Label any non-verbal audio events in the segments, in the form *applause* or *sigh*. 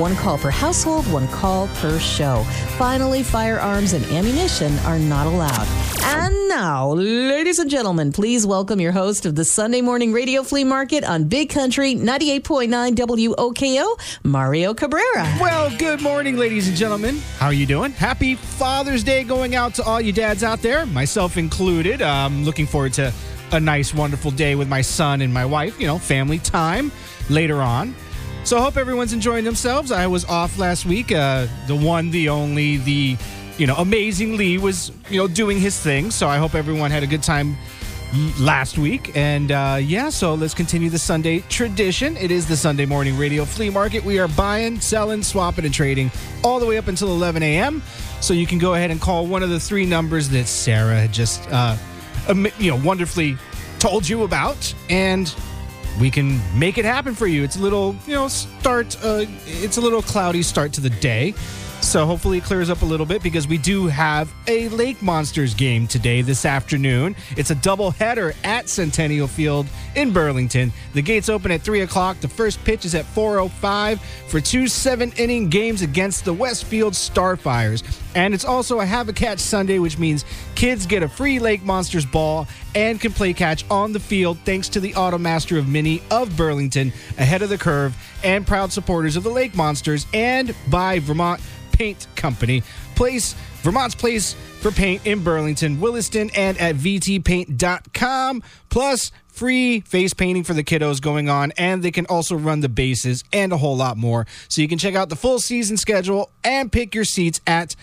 One call per household, one call per show. Finally, firearms and ammunition are not allowed. And now, ladies and gentlemen, please welcome your host of the Sunday Morning Radio Flea Market on Big Country 98.9 WOKO, Mario Cabrera. Well, good morning, ladies and gentlemen. How are you doing? Happy Father's Day going out to all you dads out there, myself included. I'm looking forward to a nice, wonderful day with my son and my wife, you know, family time later on. So I hope everyone's enjoying themselves. I was off last week. Uh, the one, the only, the you know amazing Lee was you know doing his thing. So I hope everyone had a good time last week. And uh, yeah, so let's continue the Sunday tradition. It is the Sunday morning radio flea market. We are buying, selling, swapping, and trading all the way up until 11 a.m. So you can go ahead and call one of the three numbers that Sarah had just uh, you know wonderfully told you about and we can make it happen for you. It's a little, you know, start, uh, it's a little cloudy start to the day. So hopefully it clears up a little bit because we do have a Lake Monsters game today this afternoon. It's a double header at Centennial Field in Burlington. The gates open at three o'clock. The first pitch is at 4:05 for two seven-inning games against the Westfield Starfires. And it's also a Have a Catch Sunday, which means kids get a free Lake Monsters ball and can play catch on the field thanks to the Automaster of Mini of Burlington, ahead of the curve, and proud supporters of the Lake Monsters, and by Vermont Paint Company. Place Vermont's place for paint in Burlington, Williston, and at vtpaint.com. Plus, free face painting for the kiddos going on, and they can also run the bases and a whole lot more. So you can check out the full season schedule and pick your seats at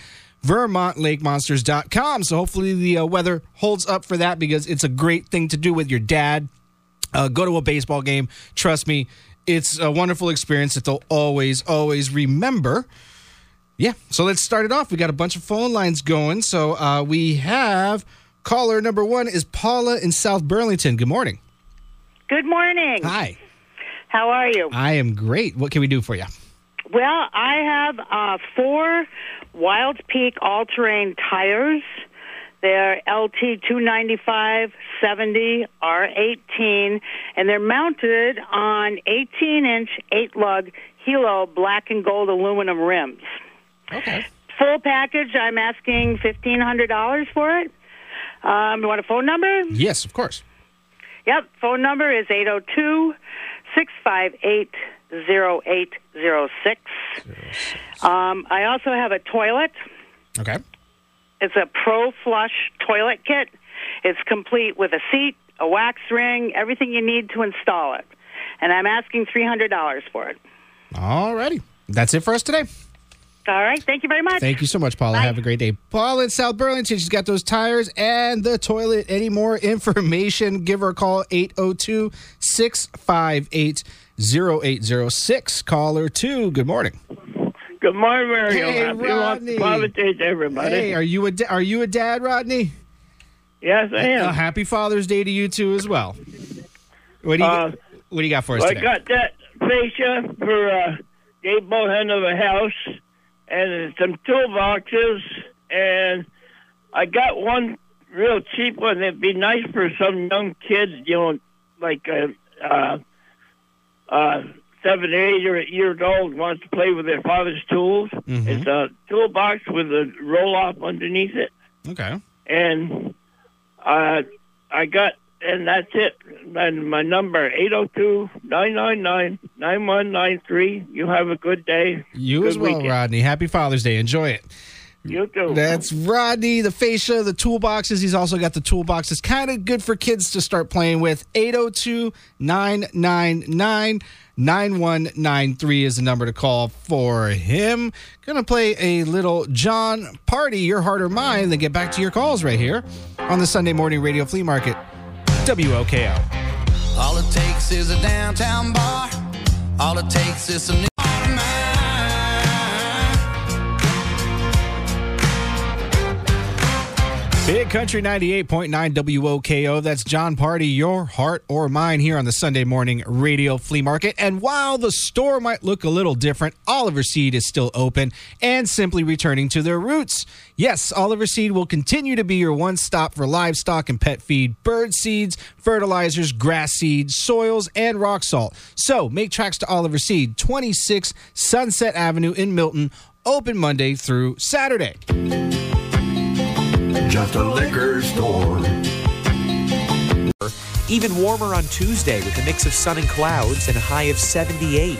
VermontLakeMonsters.com. So hopefully the uh, weather holds up for that because it's a great thing to do with your dad. Uh, go to a baseball game. Trust me, it's a wonderful experience that they'll always, always remember. Yeah. So let's start it off. We got a bunch of phone lines going. So uh, we have caller number one is Paula in South Burlington. Good morning. Good morning. Hi. How are you? I am great. What can we do for you? Well, I have uh, four Wild Peak all terrain tires. They're LT 295 70 R18, and they're mounted on 18 inch 8 lug Hilo black and gold aluminum rims. Okay. Full package, I'm asking $1,500 for it. Um, you want a phone number? Yes, of course. Yep, phone number is 802 658 0806. Um, I also have a toilet. Okay. It's a Pro Flush toilet kit. It's complete with a seat, a wax ring, everything you need to install it. And I'm asking $300 for it. All righty. That's it for us today. All right. Thank you very much. Thank you so much, Paula. Bye. Have a great day. Paula in South Burlington. She's got those tires and the toilet. Any more *laughs* information, give her a call 802 658 0806. Caller 2. Good morning. Good morning, Mario. Hey, Happy Rodney. Father's Day to everybody. Hey, are you a da- are you a dad, Rodney? yes, I Uh, am. happy Father's Day to you too as well. What do you Uh, What do you got for us I got that fascia for uh, gable end of a house and some toolboxes, and I got one real cheap one. It'd be nice for some young kids, you know, like uh, uh, uh, seven, eight or eight years old, wants to play with their father's tools. Mhm. It's a toolbox with a roll off underneath it. okay. and uh, I got, and that's it. And my number, 802-999-9193. You have a good day. You good as well, weekend. Rodney. Happy Father's Day. Enjoy it. You too. That's Rodney, the fascia, the toolboxes. He's also got the toolboxes. Kind of good for kids to start playing with. 802 999 9193 is the number to call for him. Gonna play a little Jon Pardi, Your Heart or Mine, then get back to your calls right here on the Sunday Morning Radio Flea Market. WOKO. All it takes is a downtown bar. All it takes is some Big Country 98.9 WOKO. That's Jon Pardi, your heart or mine here on the Sunday morning radio flea market. And while the store might look a little different, Oliver Seed is still open and simply returning to their roots. Yes, Oliver Seed will continue to be your one stop for livestock and pet feed, bird seeds, fertilizers, grass seeds, soils, and rock salt. So make tracks to Oliver Seed, 26 Sunset Avenue in Milton, open Monday through Saturday. Just a liquor store. Even warmer on Tuesday with a mix of sun and clouds and a high of 78.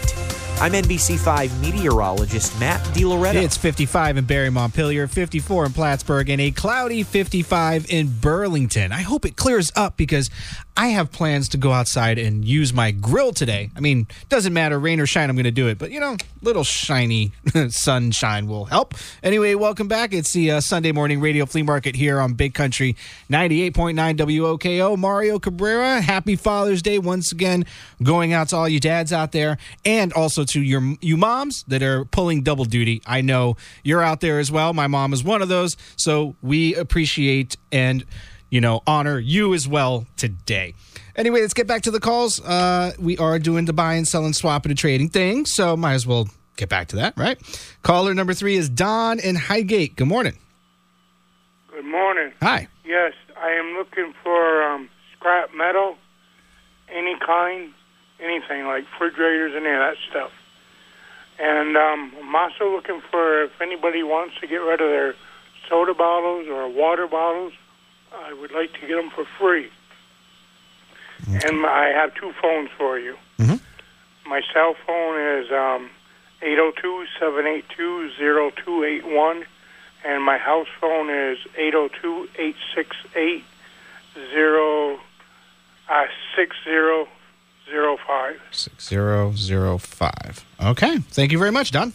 I'm NBC5 meteorologist Matt DiLoretto. It's 55 in Barre Montpelier, 54 in Plattsburgh, and a cloudy 55 in Burlington. I hope it clears up because I have plans to go outside and use my grill today. I mean, doesn't matter, rain or shine, I'm going to do it. But, you know, little shiny *laughs* sunshine will help. Anyway, welcome back. It's the uh, Sunday morning radio flea market here on Big Country 98.9 WOKO. Mario Cabrera, happy Father's Day once again, going out to all you dads out there and also to your you moms that are pulling double duty. I know you're out there as well. My mom is one of those. So we appreciate and you know, honor you as well today. Anyway, let's get back to the calls. Uh, we are doing the buying, selling, swapping, and trading thing, so might as well get back to that, right? Caller number three is Don in Highgate. Good morning. Good morning. Hi. Yes, I am looking for um, scrap metal, any kind, anything like refrigerators and any of that stuff. And um, I'm also looking for if anybody wants to get rid of their soda bottles or water bottles, I would like to get them for free. And I have two phones for you. Mhm. My cell phone is um, 802-782-0281, and my house phone is 802-868-0, uh, 6005. 6005. Okay. Thank you very much, Don.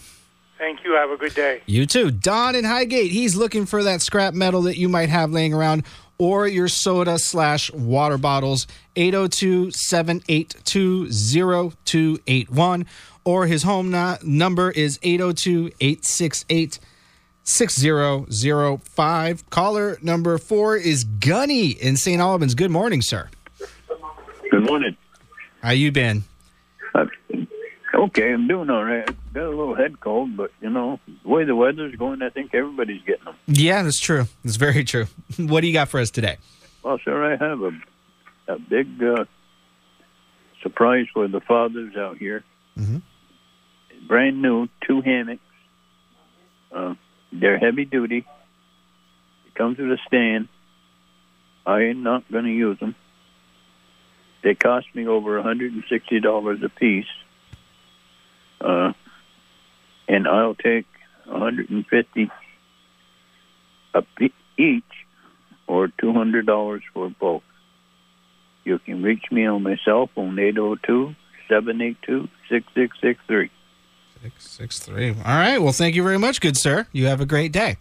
Thank you. Have a good day. You too. Don in Highgate. He's looking for that scrap metal that you might have laying around or your soda slash water bottles. 802 782 0281. Or his home no- number is 802 868 6005. Caller number four is Gunny in St. Albans. Good morning, sir. Good morning. How you been? Uh, okay, I'm doing all right. Got a little head cold, but you know, the way the weather's going, I think everybody's getting them. Yeah, that's true. That's very true. *laughs* what do you got for us today? Well, sir, I have a a big uh, surprise for the fathers out here. Mm-hmm. Brand new, two hammocks. Uh, they're heavy duty. It comes with a stand. I am not going to use them. They cost me over $160 a piece. Uh, and I'll take 150 a each or $200 for both. You can reach me on my cell phone 802 782 6663. 663. All right. Well, thank you very much, good sir. You have a great day.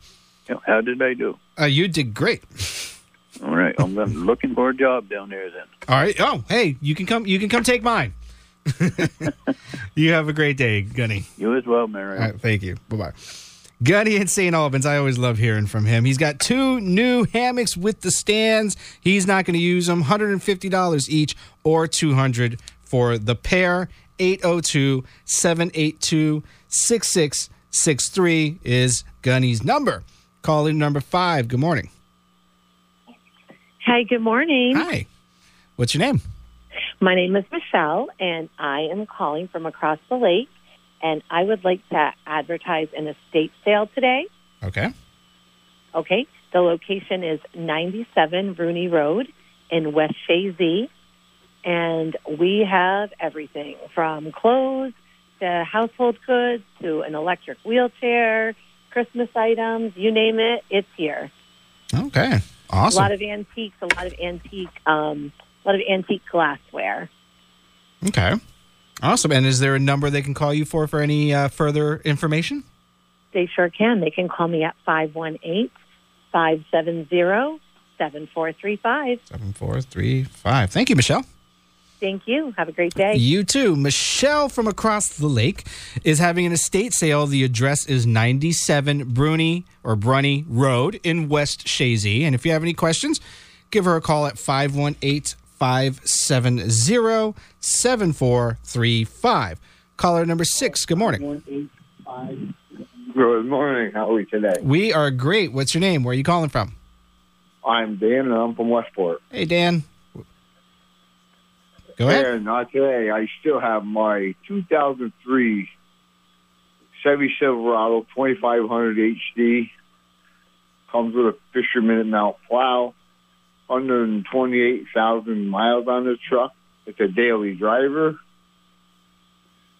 How did I do? Uh, you did great. All right, I'm looking for a job down there then. All right. Oh, hey, you can come. You can come take mine. *laughs* you have a great day, Gunny. You as well, Mary. All right, thank you. Bye bye. Gunny in St. Albans. I always love hearing from him. He's got two new hammocks with the stands. He's not going to use them. $150 each or 200 for the pair. 802 782 6663 is Gunny's number. Calling number five. Good morning. Hi, good morning. Hi. What's your name? My name is Michelle, and I am calling from across the lake. And I would like to advertise an estate sale today. Okay. Okay. The location is 97 Rooney Road in West Chazy. And we have everything from clothes to household goods to an electric wheelchair, Christmas items, you name it, it's here. Okay. Awesome. A lot of antiques, a lot of antique, um, a lot of antique glassware. Okay. Awesome. And is there a number they can call you for for any uh, further information? They sure can. They can call me at 518 570 7435. 7435. Thank you, Michelle. Thank you. Have a great day. You too. Michelle from across the lake is having an estate sale. The address is 97 Bruni or Brunny Road in West Chazy. And if you have any questions, give her a call at 518 570 7435. Caller number six. Good morning. Good morning. How are we today? We are great. What's your name? Where are you calling from? I'm Dan, and I'm from Westport. Hey, Dan. Go ahead. And uh, today, I still have my 2003 Chevy Silverado 2500 HD. Comes with a Fisherman mount plow. 128,000 miles on the truck. It's a daily driver.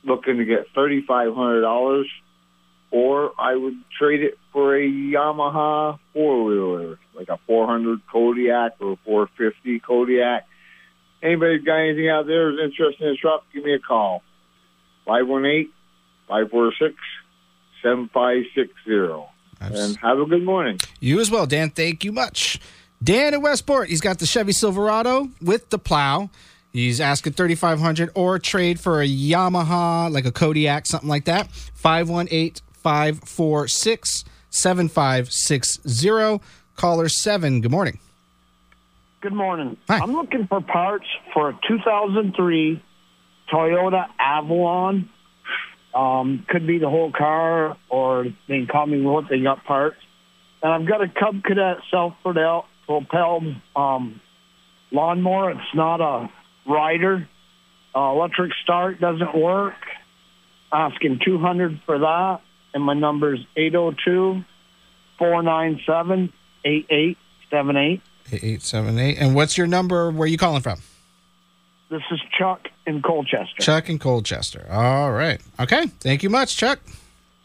Looking to get $3,500 or I would trade it for a Yamaha four wheeler, like a 400 Kodiak or a 450 Kodiak. Anybody got anything out there who's interested in a truck, give me a call. 518 546 7560. And have a good morning. You as well, Dan. Thank you much. Dan in Westport, he's got the Chevy Silverado with the plow. He's asking 3500 or trade for a Yamaha, like a Kodiak, something like that. 518 546 7560. Caller 7. Good morning. Good morning. I'm looking for parts for a 2003 Toyota Avalon. Um, could be the whole car, or they can call me what they got parts. And I've got a Cub Cadet self-propelled propelled, um, lawnmower. It's not a rider. Uh, electric start doesn't work. Asking 200 for that. And my number is 802 497 8878. 8878. And what's your number? Where are you calling from? This is Chuck in Colchester. Chuck in Colchester. All right. Okay. Thank you much, Chuck.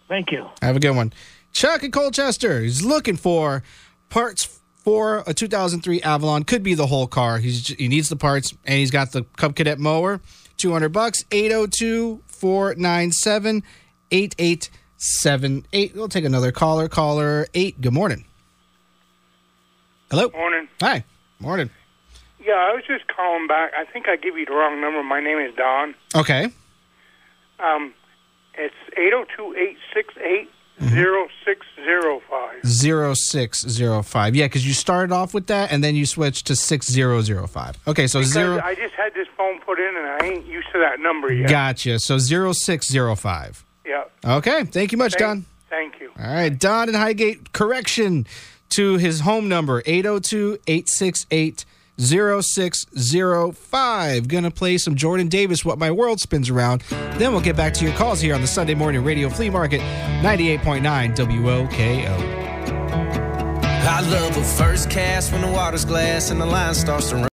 Thank you. Have a good one. Chuck in Colchester is looking for parts for a 2003 Avalon. Could be the whole car. He's he needs the parts, and he's got the Cub Cadet mower. 200 bucks. 802 497 8878. We'll take another caller. Caller 8. Good morning. Hello. Morning. Hi. Morning. Yeah, I was just calling back. I think I gave you the wrong number. My name is Don. Okay. Um, it's eight zero two eight six eight zero six zero five. 0605. Yeah, because you started off with that and then you switched to 6005. Okay, so Because zero. I just had this phone put in, and I ain't used to that number yet. Gotcha. So 0605. Yeah. Okay. Thank you much, Thank- Don. Thank you. All right. Don in Highgate, correction to his home number 802 868 0605. Gonna play some Jordan Davis, What My World Spins Around. Then we'll get back to your calls here on the Sunday Morning Radio Flea Market 98.9 WOKO. I love a first cast when the water's glass and the line starts to run.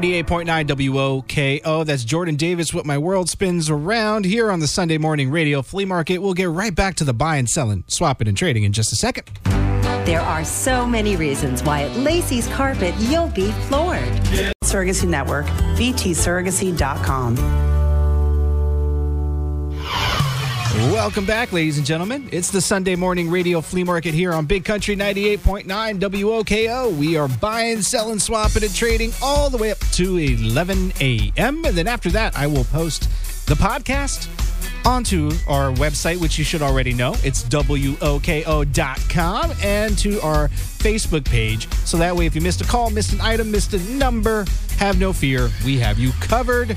98.9 WOKO. That's Jordan Davis. What my world spins around here on the Sunday morning radio flea market. We'll get right back to the buying, selling, swapping, and trading in just a second. There are so many reasons why at Lacey's Carpet you'll be floored. Surrogacy Network, VTSurrogacy.com. Welcome back, ladies and gentlemen. It's the Sunday morning radio flea market here on Big Country 98.9 WOKO. We are buying, selling, swapping, and trading all the way up to 11 a.m. And then after that, I will post the podcast onto our website, which you should already know. It's WOKO.com and to our Facebook page. So that way, if you missed a call, missed an item, missed a number, have no fear. We have you covered.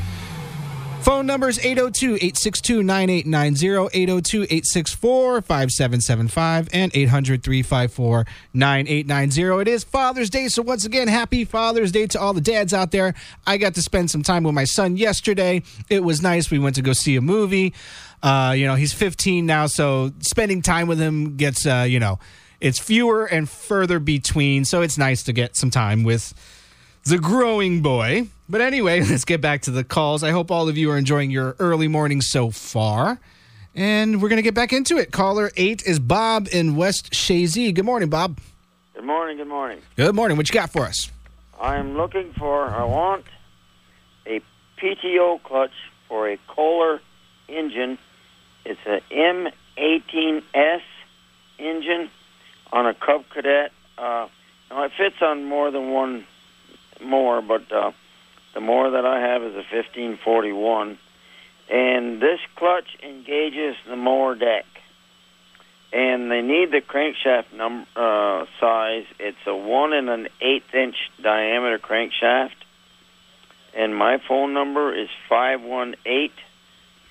Phone numbers 802 862 9890, 802 864 5775, and 800 354 9890. It is Father's Day, so once again, happy Father's Day to all the dads out there. I got to spend some time with my son yesterday. It was nice. We went to go see a movie. Uh, you know, he's 15 now, so spending time with him gets, uh, you know, it's fewer and further between. So it's nice to get some time with the growing boy. But anyway, *laughs* let's get back to the calls. I hope all of you are enjoying your early morning so far. And we're going to get back into it. Caller eight is Bob in West Chazy. Good morning, Bob. Good morning, good morning. Good morning. What you got for us? I'm looking for, I want a PTO clutch for a Kohler engine. It's an a M18S engine, on a Cub Cadet. Uh, now it fits on more than one more, but uh, the mower that I have is a 1541, and this clutch engages the mower deck. And they need the crankshaft num- uh, size. It's a one and an eighth inch diameter crankshaft. And my phone number is five one eight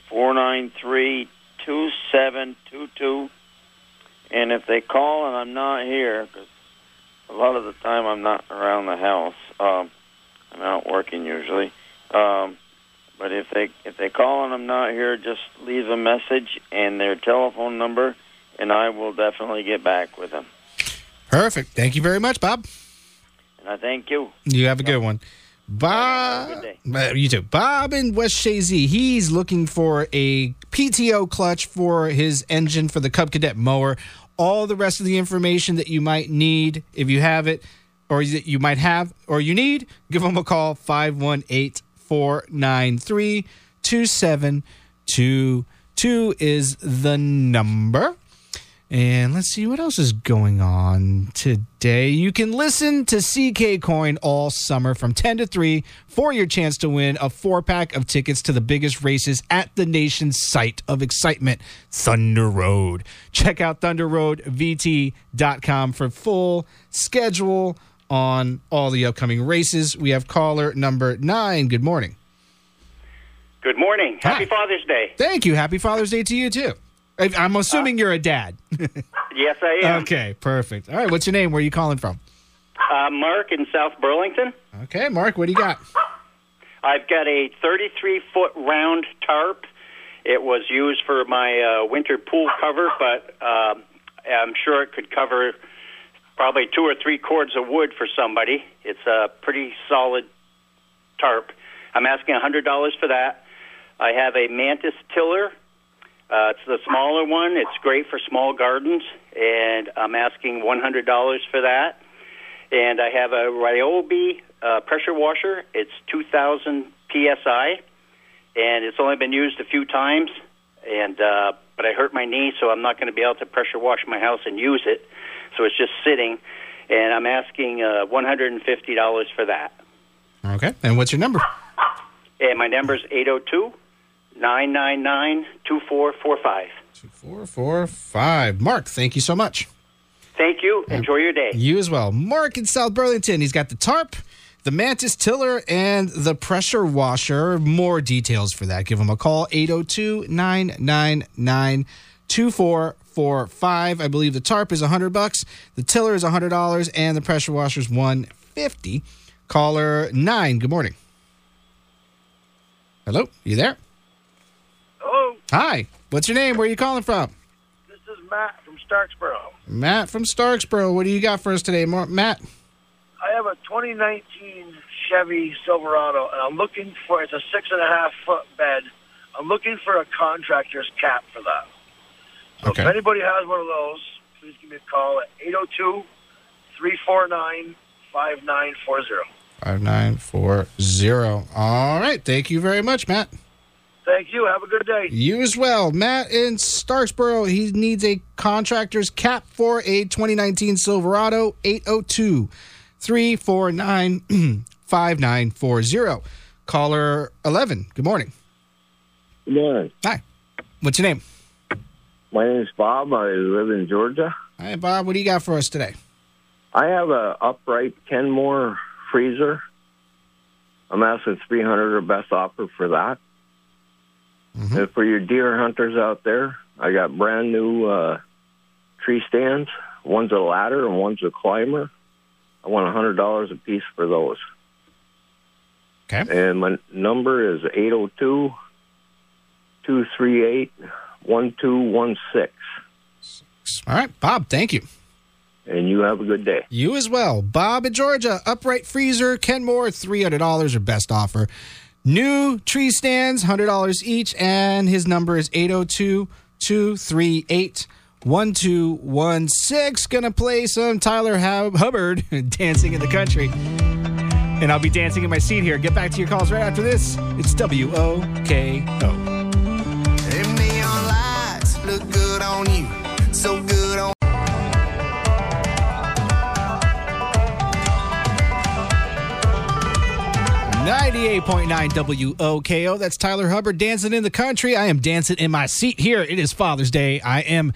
four nine three two seven two two. And if they call and I'm not here, because a lot of the time I'm not around the house, um, I'm out working usually. Um, but if they if they call and I'm not here, just leave a message and their telephone number, and I will definitely get back with them. Perfect. Thank you very much, Bob. And I thank you. You have a good one. Bob, Uh, you too. Bob in West Chazy. He's looking for a PTO clutch for his engine for the Cub Cadet mower. All the rest of the information that you might need, if you have it, or you might have, or you need, give them a call 518 493 2722 is the number. And let's see what else is going on today. You can listen to CK Coin all summer from 10 to 3 for your chance to win a four pack of tickets to the biggest races at the nation's site of excitement, Thunder Road. Check out thunderroadvt.com for full schedule on all the upcoming races. We have caller number nine. Good morning. Good morning. Happy Father's Day. Thank you. Happy Father's Day to you, too. I'm assuming you're a dad. *laughs* Yes, I am. Okay, perfect. All right, what's your name? Where are you calling from? Uh, Mark in South Burlington. Okay, Mark, what do you got? I've got a 33 foot round tarp. It was used for my uh, winter pool cover, but uh, I'm sure it could cover probably two or three cords of wood for somebody. It's a pretty solid tarp. I'm asking $100 for that. I have a Mantis tiller. Uh, it's the smaller one. It's great for small gardens, and I'm asking $100 for that. And I have a Ryobi uh, pressure washer. It's 2,000 psi, and it's only been used a few times. And uh, but I hurt my knee, so I'm not going to be able to pressure wash my house and use it. So it's just sitting, and I'm asking uh, $150 for that. Okay, and what's your number? And my number is 802 999 2445. 2445. Mark, thank you so much. Thank you. Enjoy your day. You as well. Mark in South Burlington. He's got the tarp, the mantis tiller, and the pressure washer. More details for that. Give him a call 802 999 2445. I believe the tarp is 100 bucks, the tiller is $100, and the pressure washer is 150 Caller 9. Good morning. Hello, you there? Hello, Hi. What's your name? Where are you calling from? this is Matt from Starksboro. Matt from Starksboro. What do you got for us today, Matt? I have a 2019 Chevy Silverado, and I'm looking for it's a six and a half foot bed. I'm looking for a contractor's cap for that. So Okay. if anybody has one of those, please give me a call at 802 349 5940. 5940. All right. Thank you very much, Matt. Thank you. Have a good day. You as well. Matt in Starksboro, he needs a contractor's cap for a 2019 Silverado 802 349 5940. Caller 11. Good morning. Good morning. Hi. What's your name? My name is Bob. I live in Georgia. Hi, Bob. What do you got for us today? I have a upright Kenmore freezer. I'm asking 300 or best offer for that. And for your deer hunters out there, I got brand new uh, tree stands. One's a ladder and one's a climber. I want $100 a piece for those. Okay. And my number is 802 238 1216. All right, Bob, thank you. And you have a good day. You as well. Bob in Georgia, upright freezer, Kenmore, $300 or best offer. New tree stands, $100 each, and his number is 802 238 1216. Gonna play some Tyler Hub- Hubbard, *laughs* Dancing in the Country. And I'll be dancing in my seat here. Get back to your calls right after this. It's W O K O. 98.9 WOKO. That's Tyler Hubbard dancing in the country. I am dancing in my seat here. It is Father's Day. I am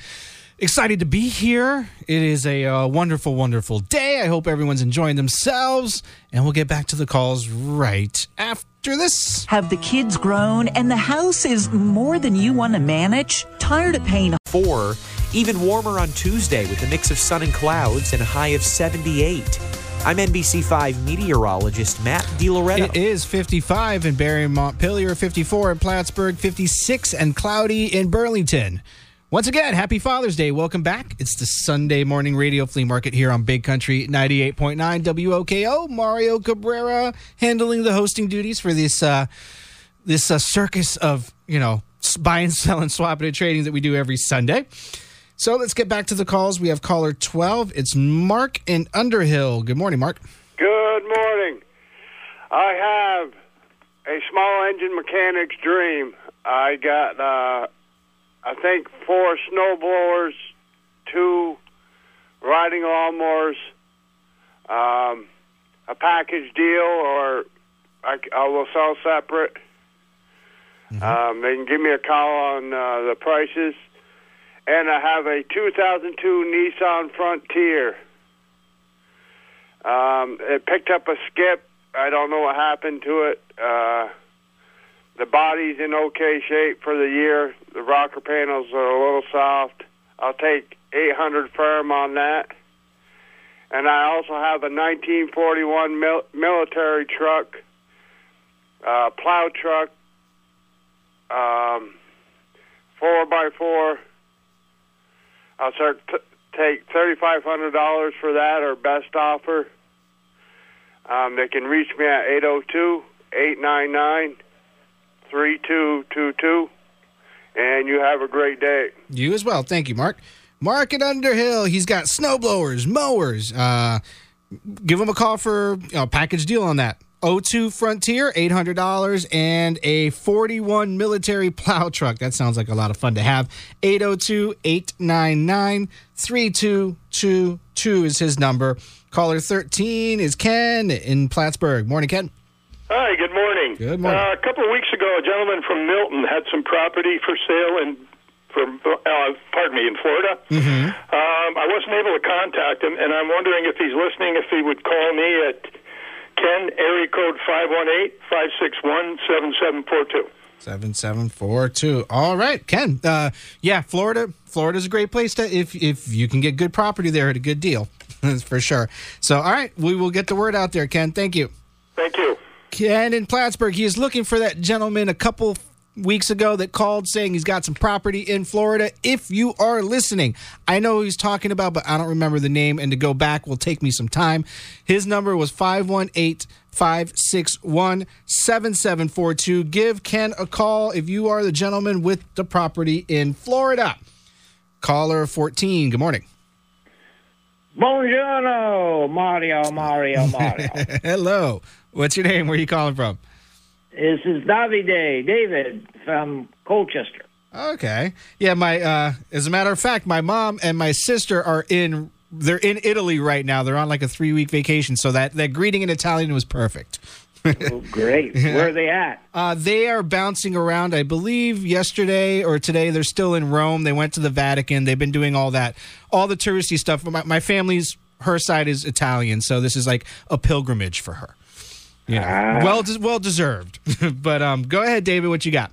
excited to be here. It is a uh, wonderful, wonderful day. I hope everyone's enjoying themselves. And we'll get back to the calls right after this. Have the kids grown and the house is more than you want to manage? Tired of paying Four, even warmer on Tuesday with a mix of sun and clouds and a high of 78. I'm NBC5 meteorologist Matt DiLoretto. It is 55 in Barre Montpelier, 54 in Plattsburgh, 56 and cloudy in Burlington. Once again, happy Father's Day. Welcome back. It's the Sunday morning radio flea market here on Big Country 98.9 WOKO. Mario Cabrera handling the hosting duties for this uh, this uh, circus of, you know, buying, selling, swapping, and trading that we do every Sunday. So let's get back to the calls. We have caller 12. It's Mark in Underhill. Good morning, Mark. Good morning. I have a small engine mechanic's dream. I got, uh, I think, four snow blowers, two riding lawnmowers, um, a package deal, or I, I will sell separate. Um, they can give me a call on uh, the prices and I have a 2002 Nissan Frontier. Um, it picked up a skip. I don't know what happened to it. Uh, the body's in okay shape for the year. The rocker panels are a little soft. I'll take 800 firm on that. And I also have a 1941 mil- military truck, uh, plow truck, um, four by four I'll start t- take thirty five hundred dollars for that or best offer. Um, they can reach me at 802-899-3222. And you have a great day. You as well. Thank you, Mark. Mark at Underhill. He's got snowblowers, mowers. Uh, give him a call for you know, a package deal on that. 02 Frontier, $800, and a 41 military plow truck. That sounds like a lot of fun to have. 802 899 3222 is his number. Caller 13 is Ken in Plattsburgh. Morning, Ken. Hi, good morning. Good morning. Uh, a couple of weeks ago, a gentleman from Milton had some property for sale in, from, uh, pardon me, in Florida. Mm-hmm. Um, I wasn't able to contact him, and I'm wondering if he's listening, if he would call me at Ken, area code 518-561-7742. 7742. All right, Ken. Uh, yeah, Florida. Florida's a great place to if if you can get good property there at a good deal. *laughs* That's for sure. So, all right, we will get the word out there, Ken. Thank you. Thank you. Ken in Plattsburgh. He is looking for that gentleman a couple weeks ago that called saying he's got some property in Florida. If you are listening, I know who he's talking about, but I don't remember the name, and to go back will take me some time. His number was 518 561 7742. Give Ken a call if you are the gentleman with the property in Florida. Caller 14. Good morning. Buongiorno, Mario, Mario, Mario. *laughs* Hello. What's your name? Where are you calling from? This is Davide, David from Colchester. Okay. Yeah, my uh as a matter of fact, my mom and my sister are in they're in Italy right now. They're on like a 3-week vacation, so that that greeting in Italian was perfect. Oh, great. *laughs* Where are they at? Uh, they are bouncing around. I believe yesterday or today they're still in Rome. They went to the Vatican. They've been doing all that, all the touristy stuff. My, my family's her side is Italian, so this is like a pilgrimage for her. You know, Ah. well, well deserved. *laughs* but um, go ahead, David. What you got?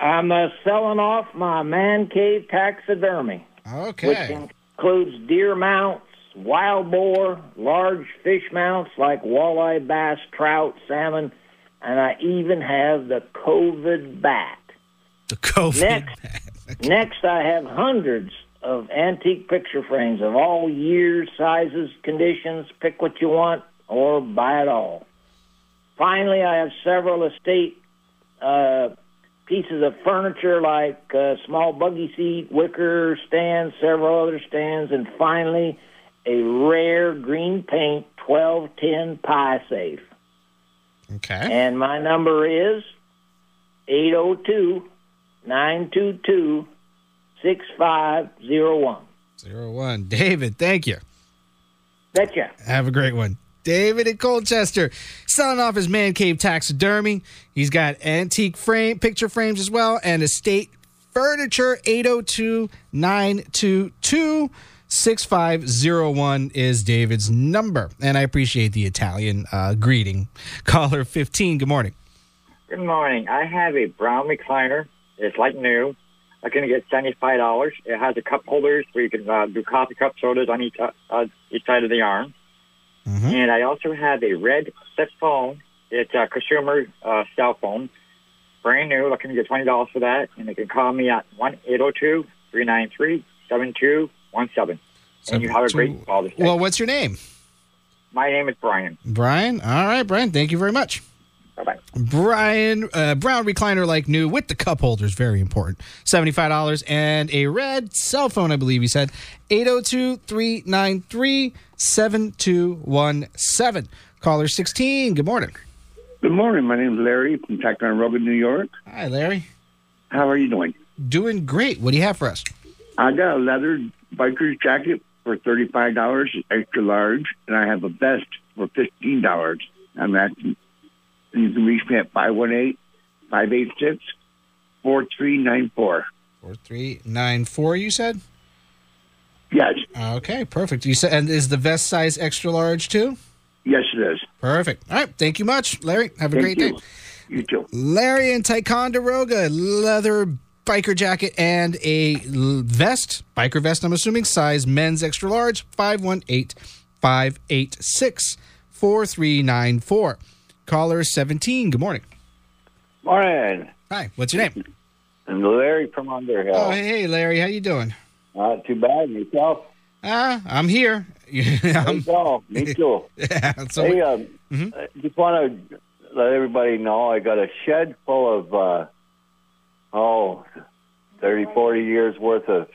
I'm uh, selling off my man cave taxidermy. Okay. Which includes deer mounts, wild boar, large fish mounts like walleye, bass, trout, salmon, and I even have the COVID bat. The COVID Next, *laughs* next I have hundreds of antique picture frames of all years, sizes, conditions. Pick what you want or buy it all. Finally, I have several estate uh, pieces of furniture like uh, small buggy seat, wicker stands, several other stands, and finally a rare green paint 1210 pie safe. Okay. And my number is 802 922 6501. Zero one. David, thank you. Betcha. Have a great one. David in Colchester, selling off his man cave taxidermy. He's got antique frame, picture frames as well, and estate furniture. 802 922 6501 is David's number. And I appreciate the Italian uh, greeting. *laughs* Caller 15, good morning. Good morning. I have a brown recliner. It's like new. I can get seventy-five dollars. It has a cup holders where you can uh, do coffee cup sodas on each uh, uh, each side of the arm. And I also have a red flip phone. It's a consumer uh, cell phone, brand new. Looking to get twenty dollars for that, and they can call me at one eight zero two three nine three seven two one seven. And you have a great Day. Well, what's your name? My name is Brian. Brian. All right, Brian. Thank you very much. Bye bye. Brian, uh, brown recliner like new with the cup holders, very important. $75 and a red cell phone, I believe he said. 802 393 7217. Caller 16, good morning. Good morning. My name is Larry from Ticonderoga, New York. Hi, Larry. How are you doing? Doing great. What do you have for us? I got a leather biker's jacket for thirty-five dollars, extra large, and I have a vest for fifteen dollars. I'm asking. You can reach me at 518-586-4394. 4394, you said? Yes. Okay, perfect. You said, and is the vest size extra large too? Yes, it is. Perfect. All right. Thank you much, Larry. Have a Thank great you. day. You too. Larry in Ticonderoga, leather biker jacket and a vest, biker vest, I'm assuming, size men's extra large, 518 586 4394. Caller 17, good morning. Morning. Hi, what's your name? I'm Larry from Underhill. Oh, hey, Larry, how you doing? Not too bad. Yourself? Ah, I'm here. *laughs* I'm, oh, *laughs* me too. yeah, so hey, we- um, I just want to let everybody know I got a shed full of, uh, oh, 30, 40 years worth of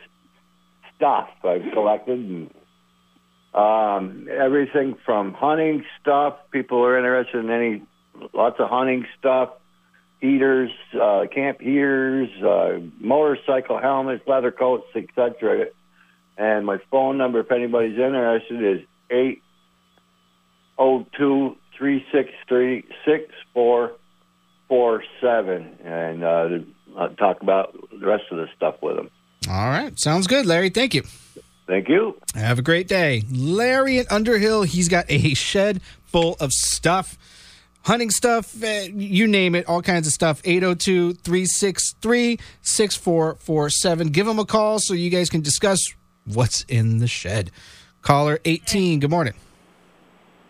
stuff I've collected. And, um, everything from hunting stuff. People are interested in any, lots of hunting stuff. Heaters, uh, camp heaters, uh, motorcycle helmets, leather coats, etc. And my phone number, if anybody's interested, is eight oh two three six three six four four seven, and uh, talk about the rest of the stuff with them. All right. Sounds good, Larry. Thank you. Thank you. Have a great day. Larry at Underhill, he's got a shed full of stuff. Hunting stuff, eh, you name it, all kinds of stuff. 802 363 6447. Give him a call so you guys can discuss what's in the shed. Caller 18, good morning.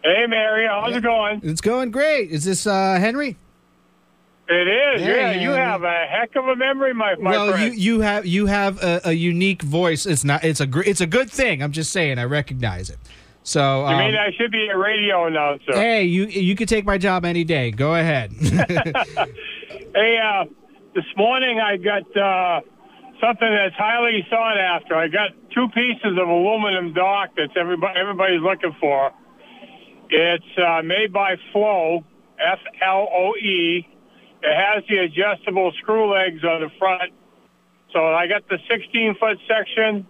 Hey, Mary, how's it going? It's going great. Is this uh, Henry? It is. Yeah, you have a heck of a memory, my my well, you, friend. you have you have a, a unique voice. It's not. It's a gr- it's a good thing. I'm just saying. I recognize it. So you um, mean I should be a radio announcer? Hey, you you can take my job any day. Go ahead. *laughs* *laughs* Hey, uh, this morning I got uh, something that's highly sought after. I got two pieces of aluminum dock that's everybody everybody's looking for. It's uh, made by Floe, F L O E. It has the adjustable screw legs on the front. So I got the 16 foot section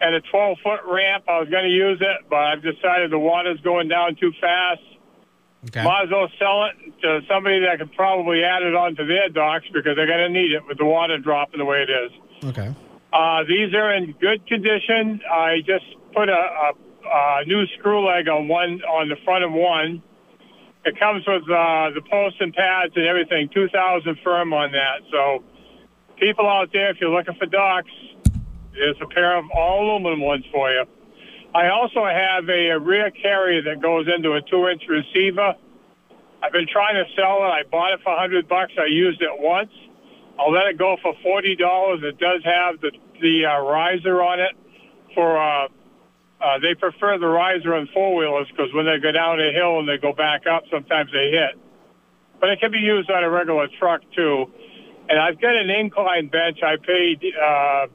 and a 12 foot ramp. I was going to use it, but I've decided the water's going down too fast. Okay. Might as well sell it to somebody that could probably add it onto their docks because they're going to need it with the water dropping the way it is. okay. Uh, these are in good condition. I just put a, a, a new screw leg on one on the front of one. It comes with uh, the posts and pads and everything, 2,000 firm on that. So, people out there, if you're looking for docks, there's a pair of all aluminum ones for you. I also have a, a rear carrier that goes into a two-inch receiver. I've been trying to sell it. I bought it for 100 bucks. I used it once. I'll let it go for forty dollars. It does have the the uh, riser on it. For uh, uh, they prefer the riser on four wheelers because when they go down a hill and they go back up, sometimes they hit. But it can be used on a regular truck too. And I've got an incline bench. I paid. Uh,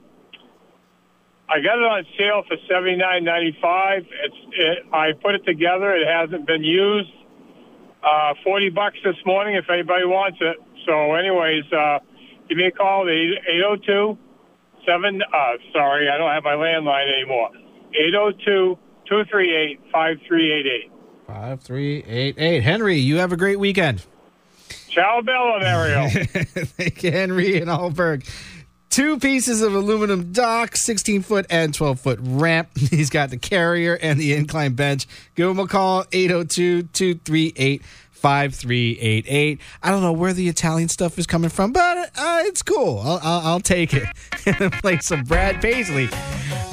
I got it on sale for seventy nine ninety five. It's. It, I put it together. It hasn't been used. Uh, forty bucks this morning if anybody wants it. So, anyways, uh, give me a call at eight zero two seven. Uh, sorry, I don't have my landline anymore. Eight zero two two three eight five three eight eight. Five, three, eight, eight. Henry, you have a great weekend. Ciao, Bella, Mario. *laughs* Thank you, Henry and Alburgh. Two pieces of aluminum dock, 16 foot and 12 foot ramp. *laughs* He's got the carrier and the incline bench. Give him a call, 802 238 5388. I don't know where the Italian stuff is coming from, but uh, it's cool. I'll, I'll, I'll take it. *laughs* Play some Brad Paisley.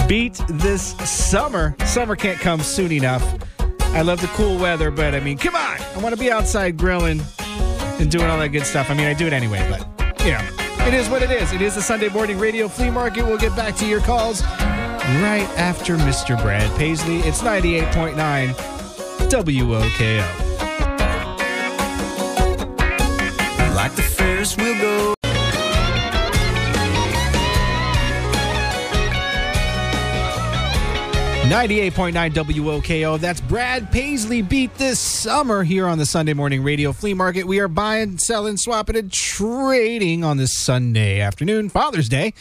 Beat this summer. Summer can't come soon enough. I love the cool weather, but I mean, come on. I want to be outside grilling and doing all that good stuff. I mean, I do it anyway, but, you know, it is what it is. It is the Sunday morning radio flea market. We'll get back to your calls right after Mr. Brad Paisley. It's 98.9 WOKO. Ferris wheel go. Ninety-eight point nine WOKO. That's Brad Paisley beat this summer here on the Sunday Morning Radio Flea Market. We are buying, selling, swapping, and trading on this Sunday afternoon, Father's Day.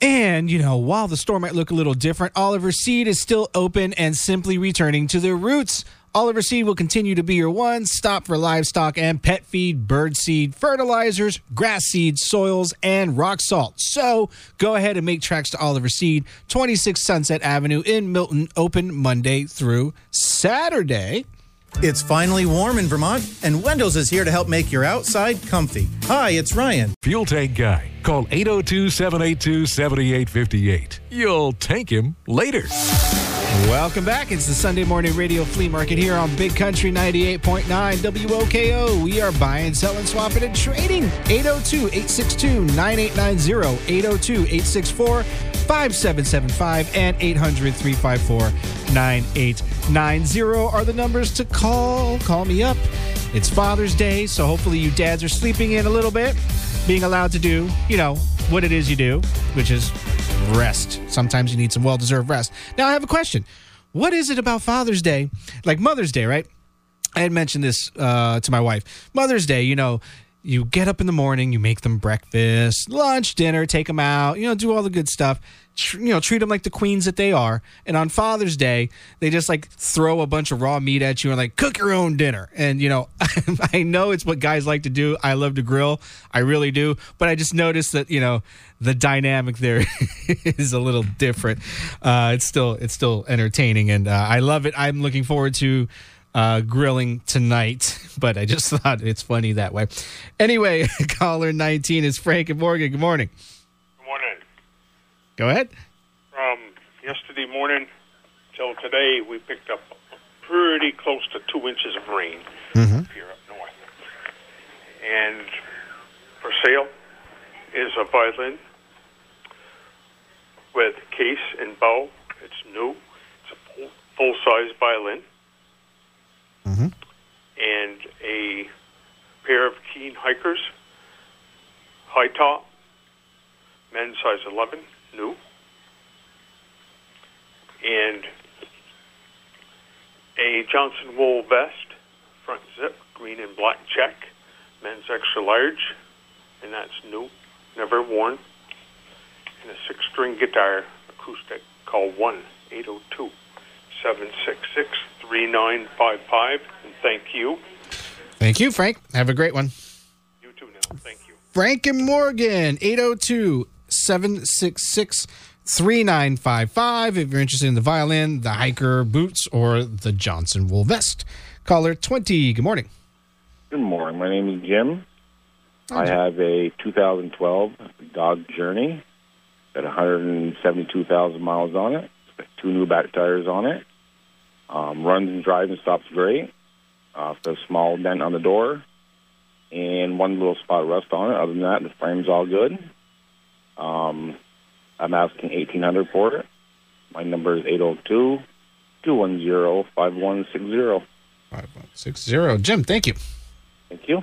And, you know, while the store might look a little different, Oliver Seed is still open and simply returning to their roots. Oliver Seed will continue to be your one stop for livestock and pet feed, bird seed, fertilizers, grass seed, soils, and rock salt. So go ahead and make tracks to Oliver Seed, 26 Sunset Avenue in Milton, open Monday through Saturday. It's finally warm in Vermont, and Wendell's is here to help make your outside comfy. Hi, it's Ryan. Fuel Tank Guy. Call 802 782 7858. You'll tank him later. Welcome back. It's the Sunday Morning Radio Flea Market here on Big Country 98.9 WOKO. We are buying, selling, swapping, and trading. 802 862 9890, 802 864 5775, and 800 354 9890 are the numbers to call. Call me up. It's Father's Day, so hopefully you dads are sleeping in a little bit, being allowed to do, you know, what it is you do, which is rest. Sometimes you need some well deserved rest. Now, I have a question. What is it about Father's Day, like Mother's Day, right? I had mentioned this uh, to my wife. Mother's Day, you know, you get up in the morning, you make them breakfast, lunch, dinner, take them out, you know, do all the good stuff. Tr- you know, treat them like the queens that they are. And on Father's Day, they just like throw a bunch of raw meat at you and like cook your own dinner. And you know, *laughs* I know it's what guys like to do. I love to grill, I really do. But I just noticed that you know the dynamic there *laughs* is a little different. Uh, it's still it's still entertaining, and uh, I love it. I'm looking forward to uh, grilling tonight, *laughs* but I just thought it's funny that way. Anyway, caller 19 is Frank and Morgan. Good morning. Good morning. Go ahead. From yesterday morning till today, we picked up pretty close to two inches of rain Mm-hmm. here up north. And for sale is a violin with case and bow. It's new. It's a full size violin. Mm-hmm. And a pair of keen hikers, high top, men's size 11, new. And a Johnson wool vest, front zip, green and black check, men's extra large, and that's new, never worn. And a six string guitar, acoustic, call 1 802 766 3955. And thank you. Thank you, Frank. Have a great one. You too now. Thank you. Frank and Morgan, 802 766 3955. If you're interested in the violin, the hiker boots, or the Johnson wool vest, caller 20. Good morning. Good morning. My name is Jim. I have a 2012 Dodge Journey. Got 172,000 miles on it. It's got two new back tires on it. Um, runs and drives and stops great. Uh, got a small dent on the door and one little spot of rust on it. Other than that, the frame's all good. Um, I'm asking 1800 for it. My number is 802 210 5160. 5160. Jim, thank you. Thank you.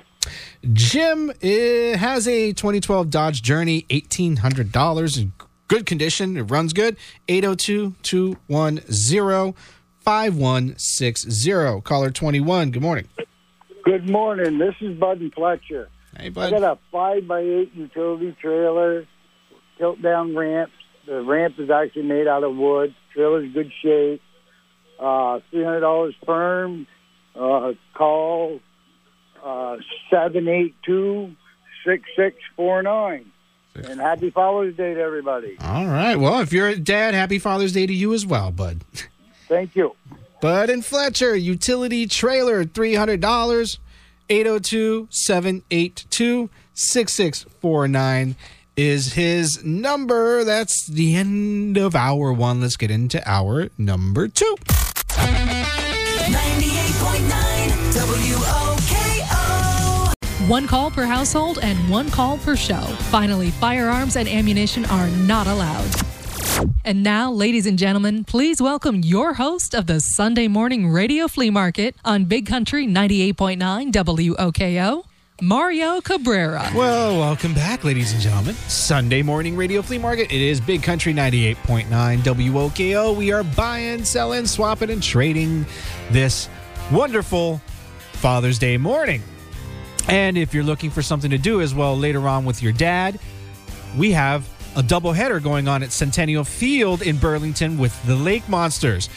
Jim uh, has a 2012 Dodge Journey, $1,800 in good condition. It runs good. 802 210 5160. Caller 21. Good morning. Good morning. This is Bud and Fletcher. Hey, Bud. I got a five by eight utility trailer, tilt down ramps. The ramp is actually made out of wood. Trailer's good shape. Uh, three hundred dollars firm. uh, call uh, 782 6649. And happy Father's Day to everybody. All right. Well, if you're a dad, happy Father's Day to you as well, bud. Thank you. Bud and Fletcher, utility trailer, $300, 802 782 6649 is his number. That's the end of hour one. Let's get into hour number two. 98.9 WOKO. One call per household and one call per show. Finally, firearms and ammunition are not allowed. And now, ladies and gentlemen, please welcome your host of the Sunday Morning Radio Flea Market on Big Country 98.9 WOKO, Mario Cabrera. Well, welcome back, ladies and gentlemen. Sunday morning radio flea market. It is Big Country 98.9 WOKO. We are buying, selling, swapping, and trading this wonderful Father's Day morning. And if you're looking for something to do as well later on with your dad, we have a doubleheader going on at Centennial Field in Burlington with the Lake Monsters.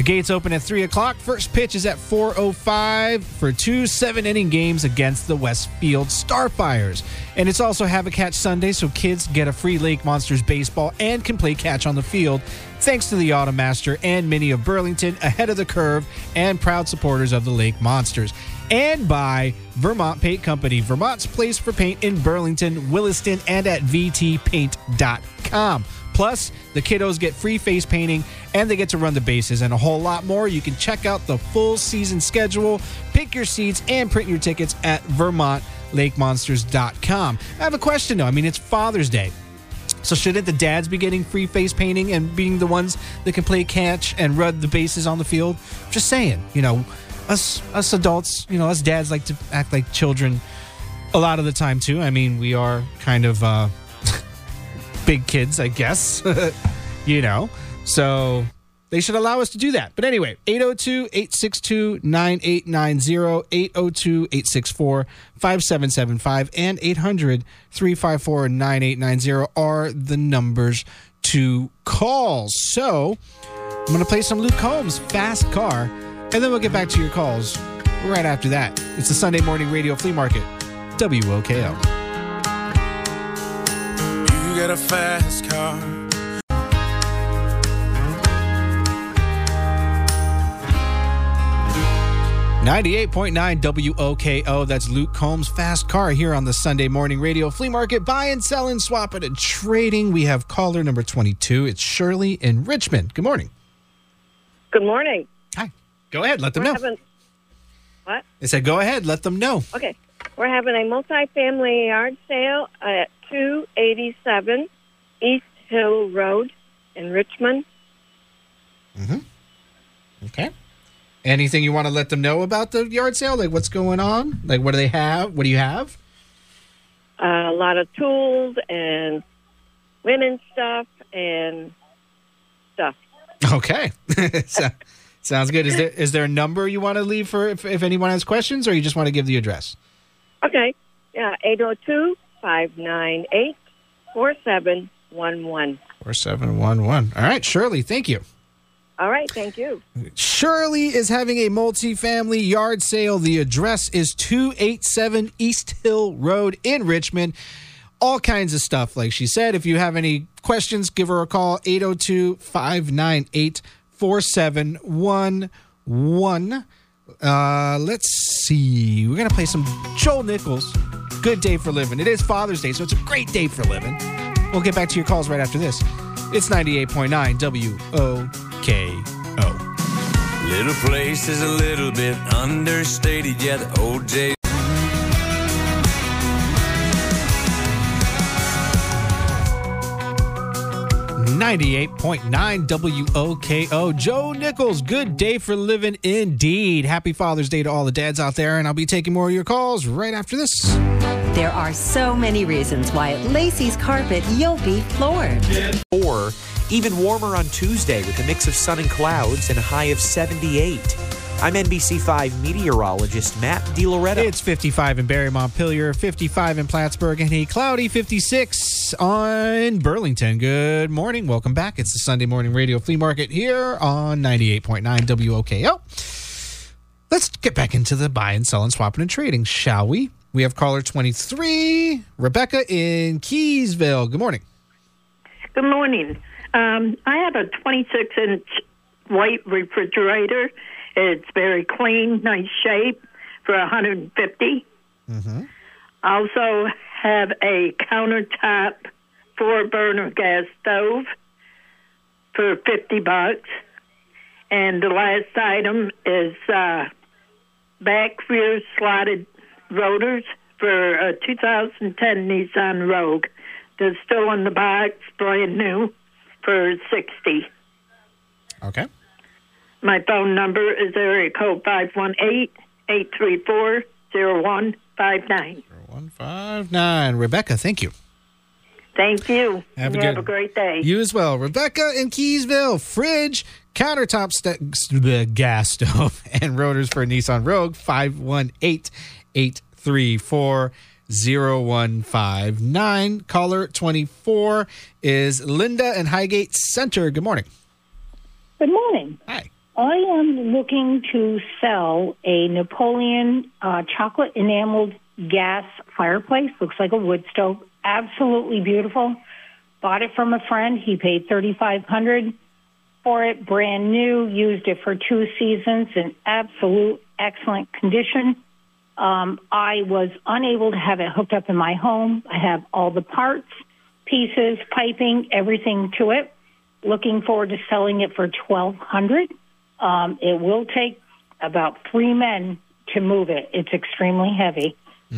The gates open at 3 o'clock. First pitch is at 4.05 for two seven inning games against the Westfield Starfires. And it's also Have a Catch Sunday, so kids get a free Lake Monsters baseball and can play catch on the field thanks to the Automaster and Mini of Burlington, ahead of the curve and proud supporters of the Lake Monsters. And by Vermont Paint Company, Vermont's place for paint in Burlington, Williston, and at VTPaint.com. Plus, the kiddos get free face painting and they get to run the bases and a whole lot more. You can check out the full season schedule, pick your seats, and print your tickets at VermontLakeMonsters.com. I have a question though. I mean, it's Father's Day. So shouldn't the dads be getting free face painting and being the ones that can play catch and run the bases on the field? Just saying, you know, us us adults, you know, us dads like to act like children a lot of the time too. I mean, we are kind of uh big kids, I guess. *laughs* you know. So they should allow us to do that. But anyway, 802-862-9890, 802-864-5775 and 800-354-9890 are the numbers to call. So, I'm going to play some Luke Combs Fast Car and then we'll get back to your calls right after that. It's the Sunday Morning Radio Flea Market. WOKO. You got a fast car. Ninety-eight point nine WOKO. That's Luke Combs Fast Car here on the Sunday Morning Radio Flea Market. Buying, selling, swapping, and swap it and trading. We have caller number 22. It's Shirley in Richmond. Good morning. Good morning. Hi. Go ahead. Let them We're know. having- what? They said, go ahead. Let them know. Okay. We're having a multi-family yard sale at 287 East Hill Road in Richmond. Mm-hmm. Okay. Anything you want to let them know about the yard sale? Like what's going on? Like what do they have? What do you have? Uh, a lot of tools and women's stuff and stuff. Okay. *laughs* so, sounds good. Is there is there a number you want to leave for if, if anyone has questions or you just want to give the address? Okay. Yeah, 802 598 4711. 4711. All right, Shirley, thank you. All right, thank you. Shirley is having a multifamily yard sale. The address is 287 East Hill Road in Richmond. All kinds of stuff, like she said. If you have any questions, give her a call 802 598 4711. Uh, let's see. We're going to play some Joe Nichols. Good day for living. It is Father's Day, so it's a great day for living. We'll get back to your calls right after this. It's 98.9 WOKO. Little place is a little bit understated, yeah, the OJ. 98.9 WOKO. Joe Nichols, good day for living indeed. Happy Father's Day to all the dads out there, and I'll be taking more of your calls right after this. There are so many reasons why at Lacey's Carpet you'll be floored. Or even warmer on Tuesday with a mix of sun and clouds and a high of 78. I'm NBC5 meteorologist Matt DiLoretto. It's 55 in Barre Montpelier, 55 in Plattsburgh, and a cloudy 56 on Burlington. Good morning. Welcome back. It's the Sunday Morning Radio Flea Market here on 98.9 WOKO. Let's get back into the buy and sell and swapping and trading, shall we? We have caller 23, Rebecca in Keeseville. Good morning. Good morning. Um, I have a 26 inch white refrigerator. It's very clean, nice shape for 150. Mm-hmm. Also have a countertop four burner gas stove for 50 bucks. And the last item is uh, back rear slotted rotors for a 2010 Nissan Rogue. They're still in the box, brand new, for 60. Okay. My phone number is area code 518-834-0159. 159. Rebecca, thank you. Thank you. Have a you good- have a great day. You as well. Rebecca in Keeseville, fridge, countertop st- the gas stove, *laughs* and rotors for a Nissan Rogue, 518 834 0159. Caller 24 is Linda in Highgate Center. Good morning. Good morning. Hi. I am looking to sell a Napoleon uh, chocolate enameled gas fireplace. Looks like a wood stove. Absolutely beautiful. Bought it from a friend. He paid thirty five hundred for it, brand new. Used it for two seasons in absolute excellent condition. Um, I was unable to have it hooked up in my home. I have all the parts, pieces, piping, everything to it. Looking forward to selling it for twelve hundred. Um, it will take about three men to move it. It's extremely heavy.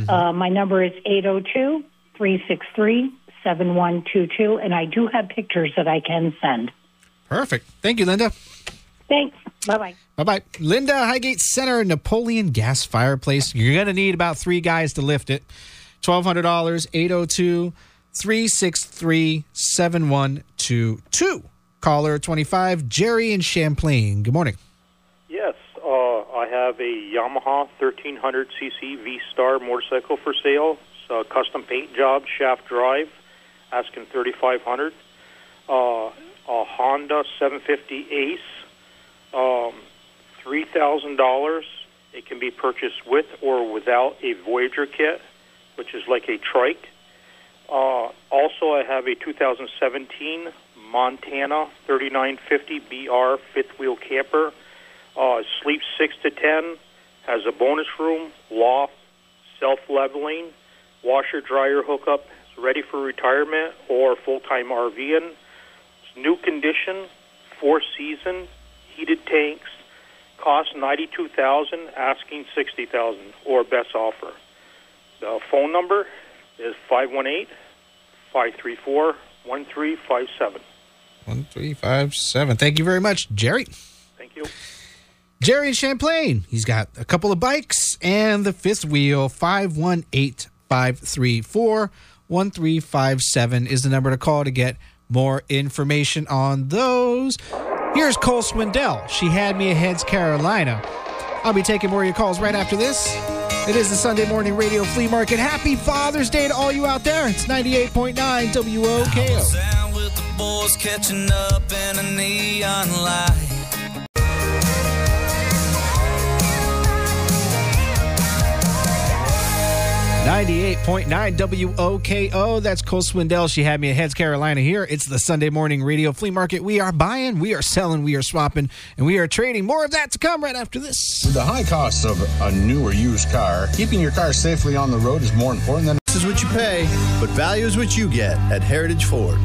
Uh, my number is 802 363 7122, and I do have pictures that I can send. Perfect. Thank you, Linda. Thanks. Bye bye. Bye bye. Linda, Highgate Center, Napoleon gas fireplace. You're going to need about three guys to lift it. $1,200, 802 363 7122. Caller 25, Jerry in Champlain. Good morning. Yes, uh, I have a Yamaha 1300cc V Star motorcycle for sale. It's a custom paint job, shaft drive, asking 3500 uh, A Honda 750 Ace, um, $3,000. It can be purchased with or without a Voyager kit, which is like a trike. Uh, also, I have a 2017 Montana 3950 BR fifth wheel camper. Uh, sleeps 6 to 10, has a bonus room, loft, self leveling, washer dryer hookup, is ready for retirement or full time RVing. It's new condition, four season, heated tanks, cost 92000 asking 60000 or best offer. The phone number is 518 534 1357. 1357. Thank you very much, Jerry. Thank you. Jerry in Champlain. He's got a couple of bikes and the fifth wheel. 518 534 1357 is the number to call to get more information on those. Here's Cole Swindell. She had me heads Carolina. I'll be taking more of your calls right after this. It is the Sunday morning radio flea market. Happy Father's Day to all you out there. It's 98.9 WOKO. Down boys catching up in a neon light. 98.9 WOKO. That's Cole Swindell. She had me at Heads Carolina here. It's the Sunday morning radio flea market. We are buying, we are selling, we are swapping, and we are trading. More of that to come right after this. With the high cost of a new or used car, keeping your car safely on the road is more important than. This is what you pay, but value is what you get at Heritage Ford.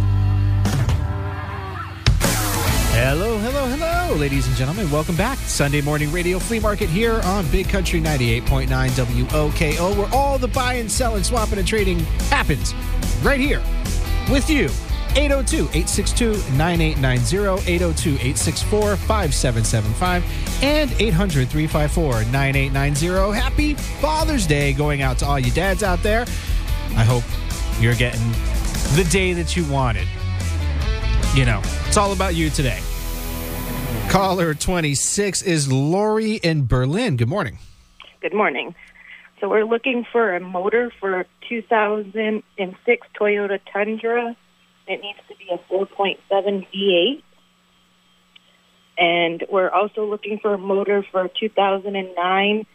Hello, hello, hello, ladies and gentlemen. Welcome back. Sunday morning radio flea market here on Big Country 98.9 WOKO, where all the buying, selling, swapping, and trading happens right here with you. 802 862 9890, 802 864 5775, and 800 354 9890. Happy Father's Day going out to all you dads out there. I hope you're getting the day that you wanted. You know, it's all about you today. Caller 26 is Lori in Berlin. Good morning. Good morning. So we're looking for a motor for a 2006 Toyota Tundra. It needs to be a 4.7 V8. And we're also looking for a motor for a 2009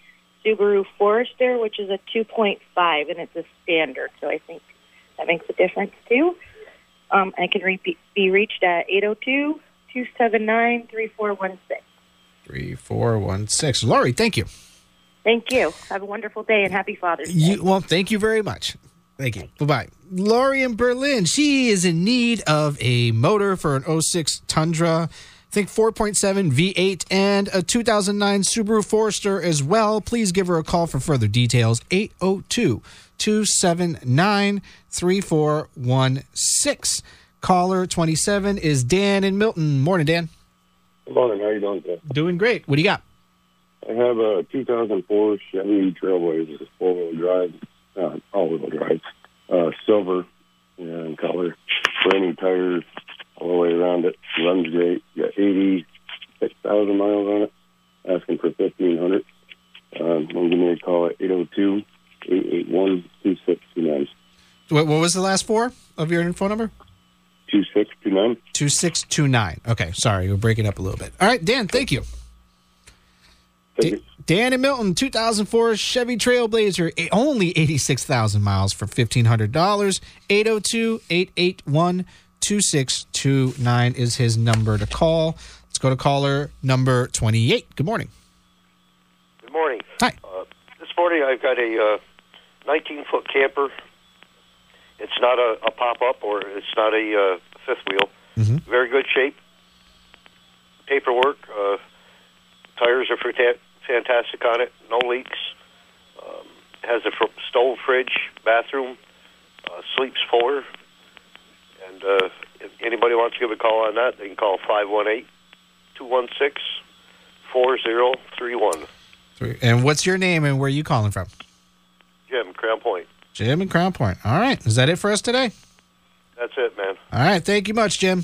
Subaru Forester, which is a 2.5, and it's a standard. So I think that makes a difference too. Um, I can re- be reached at 802 279 3416. 3416. Lori, thank you. Thank you. Have a wonderful day and happy Father's Day. You well, thank you very much. Thank you. Bye bye. Lori in Berlin. She is in need of a motor for an 06 Tundra. I think 4.7 V8 and a 2009 Subaru Forester as well. Please give her a call for further details. 802 279 3416. Caller 27 is Dan in Milton. Morning, Dan. Good morning. How you doing today? Doing great. What do you got? I have a 2004 Chevy Trailblazer, four-wheel drive, uh, all-wheel drive, uh, silver in color, brand new tires all the way around it. Runs great. Got 86,000 miles on it. Asking for 1,500. Um, give me a call at 802 881 2629. What, what was the last four of your phone number? 2629. 2629. Okay, sorry, we're breaking up a little bit. All right, Dan, thank you. Da- Dan and Milton, 2004 Chevy Trailblazer, only 86,000 miles for $1,500. 802 881 2629 is his number to call. Let's go to caller number 28. Good morning. Good morning. Hi. Uh, this morning I've got a 19 foot camper. It's not a, a pop up or it's not a uh, fifth wheel. Mm-hmm. Very good shape. Paperwork. Uh, tires are fanta- fantastic on it. No leaks. Um, has a fr- stove, fridge, bathroom. Uh, sleeps four. And uh, if anybody wants to give a call on that, they can call 518 216 4031. And what's your name and where are you calling from? Jim, Crown Point. Jim and Crown Point. All right. Is that it for us today? That's it, man. All right. Thank you much, Jim.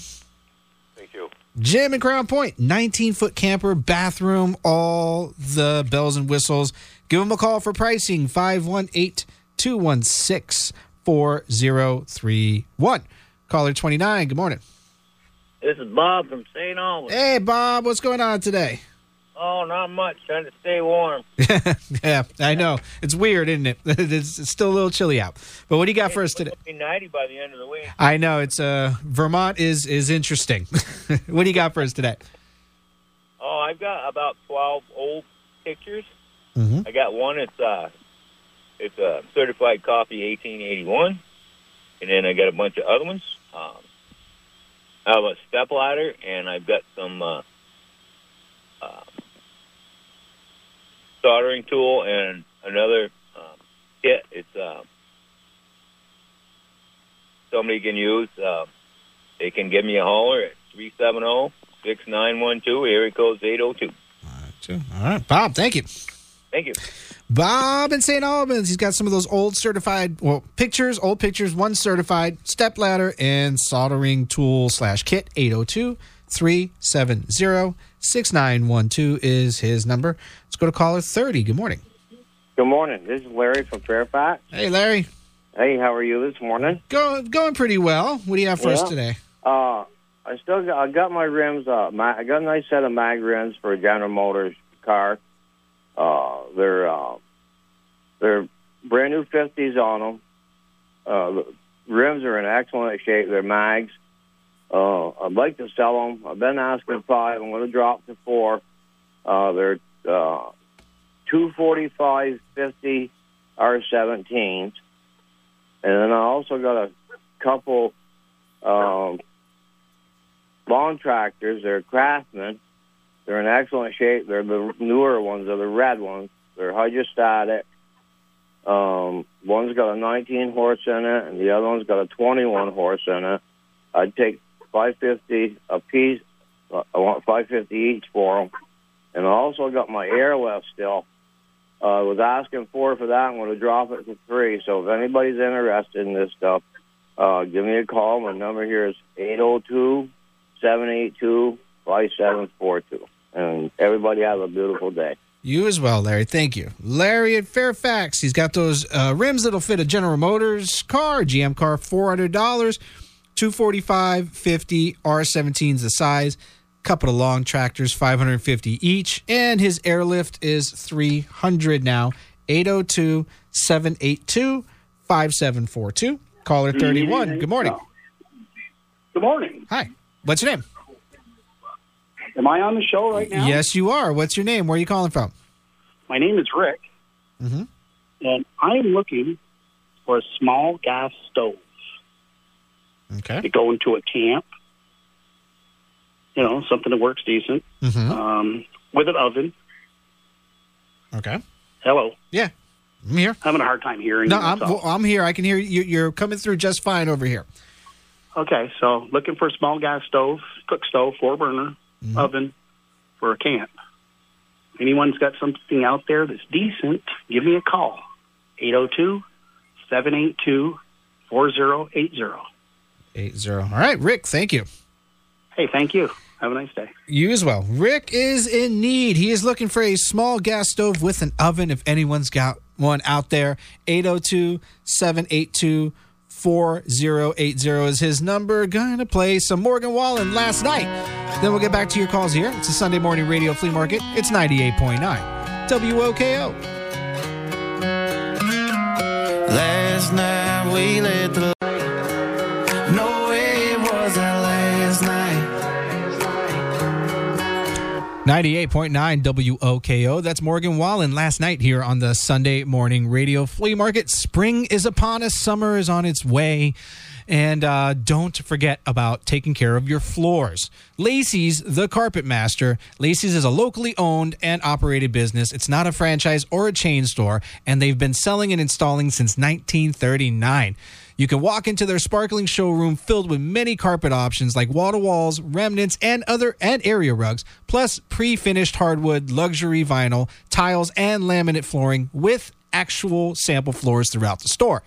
Thank you. Jim and Crown Point, 19 foot camper, bathroom, all the bells and whistles. Give him a call for pricing 518 216 4031. Caller 29, good morning. This is Bob from St. Albans. Hey, Bob, what's going on today? Oh, not much. Trying to stay warm. *laughs* yeah, I know. It's weird, isn't it? *laughs* It's, still a little chilly out. But what do you got for us today? Be 90 by the end of the week. I know it's uh Vermont is is interesting. *laughs* what do you got for us today? Oh, I've got about 12 old pictures. Mhm. I got one. It's uh, it's a certified copy, 1881, and then I got a bunch of other ones. Um, I have a step ladder, and I've got some uh, soldering tool and another um, kit. It's uh, somebody can use. Uh, they can give me a holler at 370-6912, area code 802. All right, Bob, thank you. Thank you. Bob in St. Albans. He's got some of those old certified, well, pictures, old pictures, one certified step ladder and soldering tool slash kit. 802 370 6912 is his number. Let's go to caller 30. Good morning. Good morning. This is Larry from Fairfax. Hey, Larry. Hey, how are you this morning? Go, going pretty well. What do you have for us today? Uh, I still got, I got my rims. Uh, my, I got a nice set of mag rims for a General Motors car. Uh, they're uh, they're brand new fifties on them. Uh, the rims are in excellent shape. They're mags. Uh, I'd like to sell them. I've been asking five. I'm going to drop to four. Uh, they're uh, two forty five fifty R17s, and then I also got a couple um, lawn tractors. They're Craftsman. They're in excellent shape. They're the newer ones. They're the red ones. They're hydrostatic. Um, one's got a 19 horse in it, and the other one's got a 21 horse in it. I'd take 550 a piece. Uh, I want 550 each for them. And I also got my airlift still. Uh, I was asking for for that. I'm going to drop it to three. So if anybody's interested in this stuff, uh, give me a call. My number here is 802 782 5742. And everybody have a beautiful day. You as well, Larry. Thank you. Larry at Fairfax. He's got those uh, rims that'll fit a General Motors car, GM car, $400, 245 50 R17 is the size. couple of long tractors, 550 each, and his airlift is 300 now. 802 782 5742. Caller 31. Good morning. Good morning. Hi. What's your name? Am I on the show right now? Yes, you are. What's your name? Where are you calling from? My name is Rick, Mm-hmm. and I am looking for a small gas stove Okay. to go into a camp. You know, something that works decent, Mm-hmm. um, with an oven. Okay. Hello. Yeah, I'm here. Having a hard time hearing. No, you, I'm, well, I'm here. I can hear you. You're coming through just fine over here. Okay, so looking for a small gas stove, cook stove, four burner, Mm-hmm. oven for a camp. Anyone's got something out there that's decent, give me a call. 802 782 4080. Eight zero. All right, Rick. Thank you. Hey, thank you. Have a nice day. You as well. Rick is in need. He is looking for a small gas stove with an oven. If anyone's got one out there, 802 782 4080 is his number. Gonna play some Morgan Wallen last night. Then we'll get back to your calls here. It's a Sunday morning radio flea market. It's 98.9 WOKO. Last night we let the 98.9 WOKO. That's Morgan Wallen last night here on the Sunday morning radio flea market. Spring is upon us, summer is on its way. And uh, don't forget about taking care of your floors. Lacey's, the carpet master. Lacey's is a locally owned and operated business. It's not a franchise or a chain store, and they've been selling and installing since 1939. You can walk into their sparkling showroom filled with many carpet options like wall to walls, remnants, and other and area rugs, plus pre-finished hardwood, luxury vinyl, tiles, and laminate flooring with actual sample floors throughout the store.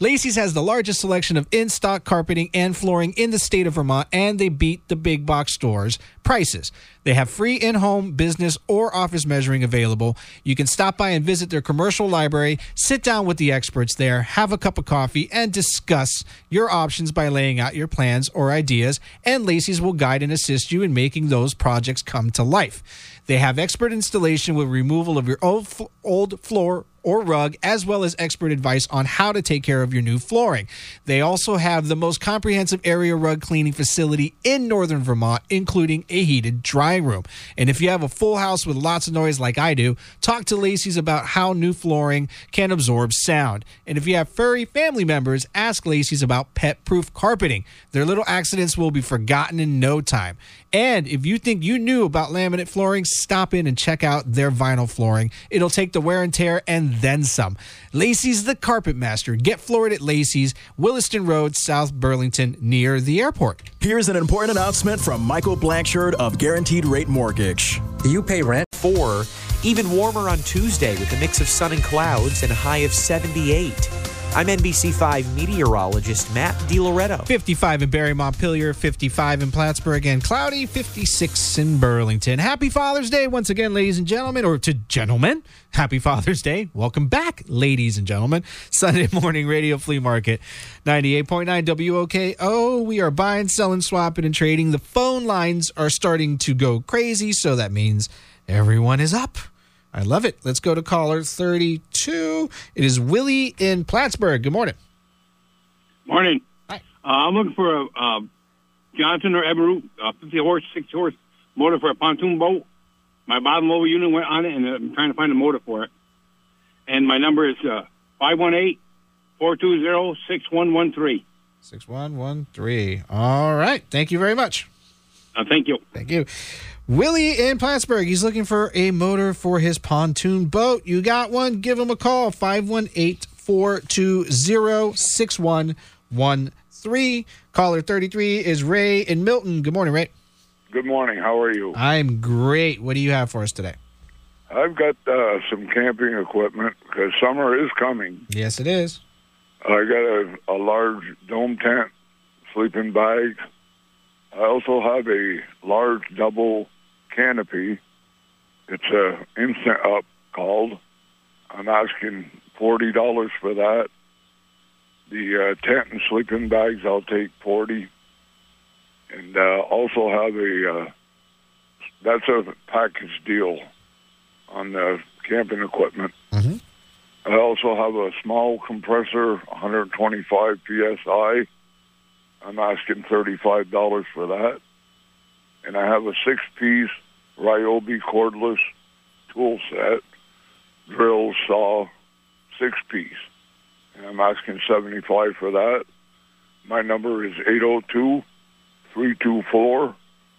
Lacey's has the largest selection of in stock carpeting and flooring in the state of Vermont, and they beat the big box stores' prices. They have free in home, business, or office measuring available. You can stop by and visit their commercial library, sit down with the experts there, have a cup of coffee, and discuss your options by laying out your plans or ideas. And Lacey's will guide and assist you in making those projects come to life. They have expert installation with removal of your old, old floor or rug, as well as expert advice on how to take care of your new flooring. They also have the most comprehensive area rug cleaning facility in northern Vermont, including a heated dry room. And if you have a full house with lots of noise like I do, talk to Lacey's about how new flooring can absorb sound. And if you have furry family members, ask Lacey's about pet proof carpeting. Their little accidents will be forgotten in no time. And if you think you knew about laminate flooring, stop in and check out their vinyl flooring. It'll take the wear and tear and then some. Lacey's the Carpet Master. Get floored at Lacey's, Williston Road, South Burlington, near the airport. Here's an important announcement from Michael Blanchard of Guaranteed Rate Mortgage. Do you pay rent? Four. Even warmer on Tuesday with a mix of sun and clouds and a high of 78. I'm NBC5 meteorologist Matt DiLoretto. 55 in Barre Montpelier, 55 in Plattsburgh, and cloudy 56 in Burlington. Happy Father's Day once again, ladies and gentlemen, or to gentlemen. Happy Father's Day. Welcome back, ladies and gentlemen. Sunday morning radio flea market, 98.9 WOKO. We are buying, selling, swapping, and trading. The phone lines are starting to go crazy, so that means everyone is up. I love it. Let's go to caller 32. It is Willie in Plattsburgh. Good morning. Morning. Uh, I'm looking for a uh, Johnson or Evinrude, uh, 50 horse, 60 horse motor for a pontoon boat. My bottom lower unit went on it, and I'm trying to find a motor for it. And my number is uh, 518 420 6113. 6113. All right. Thank you very much. Uh, thank you. Thank you. Willie in Plattsburgh. He's looking for a motor for his pontoon boat. You got one? Give him a call. 518 420 6113. Caller 33 is Ray in Milton. Good morning, Ray. Good morning. How are you? I'm great. What do you have for us today? I've got uh, some camping equipment because summer is coming. Yes, it is. I got a, a large dome tent, sleeping bags. I also have a large double canopy. It's a instant up called. I'm asking forty dollars for that. The uh, tent and sleeping bags I'll take forty, and uh, also have a uh, that's a package deal on the camping equipment. Mhm. I also have a small compressor, 125 psi. I'm asking $35 for that. And I have a six-piece Ryobi cordless tool set, drill, saw, six-piece. And I'm asking 75 for that. My number is 802 324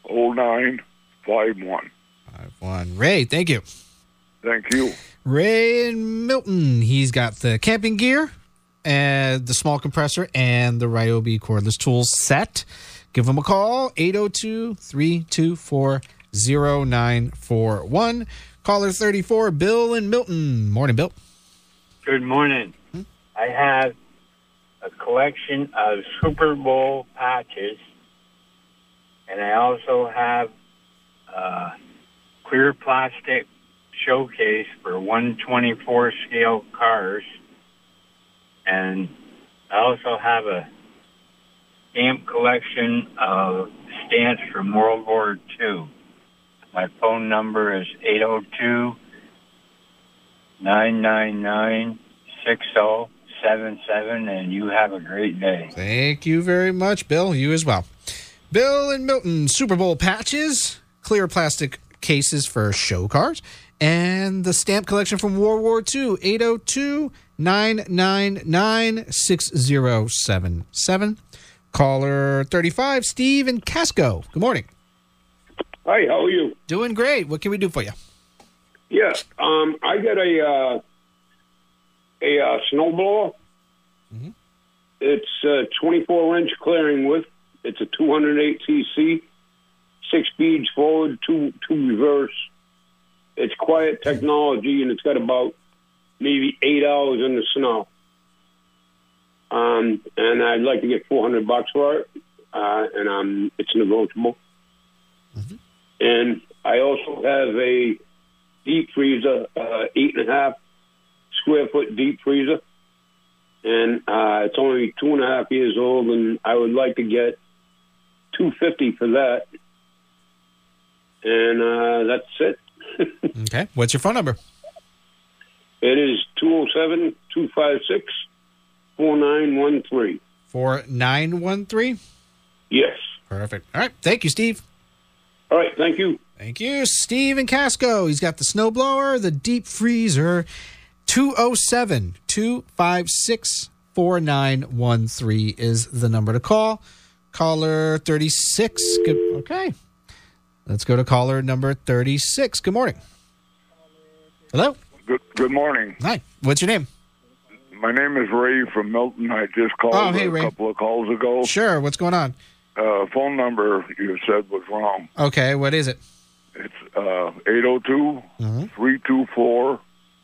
0951. One. Ray, thank you. Thank you. Ray and Milton. He's got the camping gear and the small compressor and the Ryobi cordless tools set. Give him a call 802 324 0941. Caller 34, Bill and Milton. Morning, Bill. Good morning. Hmm? I have a collection of Super Bowl patches, and I also have a clear plastic showcase for 124 scale cars, and I also have a stamp collection of stamps from World War II. My phone number is 802 999 6077, and you have a great day. Thank you very much, Bill. You as well. Bill and Milton Super Bowl patches, clear plastic cases for show cars, and the stamp collection from World War II 802 999 6077. Caller 35, Steve and Casco. Good morning. Hi, how are you? Doing great. What can we do for you? Yeah, um, I got a uh, a uh, snowblower. It's uh, 24 inch clearing width. It's a 208 cc, six speeds forward, two two reverse. It's quiet technology, and it's got about maybe eight hours in the snow. Um, and I'd like to get 400 bucks for it, uh, and um, it's negotiable. And I also have a deep freezer, uh, eight and a half square foot deep freezer, and uh, it's only two and a half years old, and I would like to get two fifty for that, and uh, that's it. *laughs* Okay. What's your phone number? It is 207 256 4913. 4913? Yes. Perfect. All right. Thank you, Steve. All right. Thank you. Thank you, Steve and Casco. He's got the snowblower, the deep freezer. 207 256 4913 is the number to call. Caller 36. Good. Okay. Let's go to caller number 36. Good morning. Hello. Good, good morning. Hi. What's your name? My name is Ray from Milton. I just called Oh, hey, a Ray. couple of calls ago. Sure. What's going on? Uh, phone number you said was wrong. Okay. What is it? It's uh, 802 324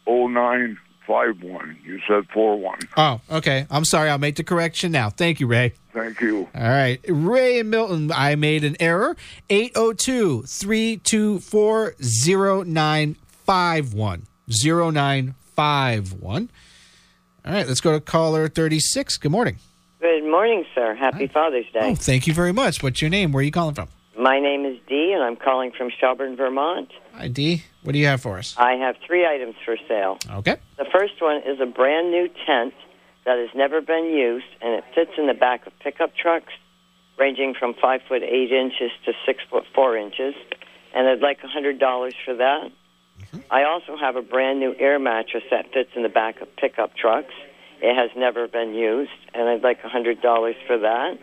0951. You said 41. Oh, okay. I'm sorry. I'll make the correction now. Thank you, Ray. Thank you. All right. Ray and Milton, I made an error. 802 324 0951. 0951. All right. Let's go to caller 36. Good morning. Good morning, sir. Happy Father's Day. Oh, thank you very much. What's your name? Where are you calling from? My name is Dee, and I'm calling from Shelburne, Vermont. Hi, D. What do you have for us? I have three items for sale. Okay. The first one is a brand new tent that has never been used, and it fits in the back of pickup trucks, ranging from five foot eight inches to six foot four inches, and I'd like a hundred dollars for that. Mm-hmm. I also have a brand new air mattress that fits in the back of pickup trucks. It has never been used, and I'd like a hundred dollars for that.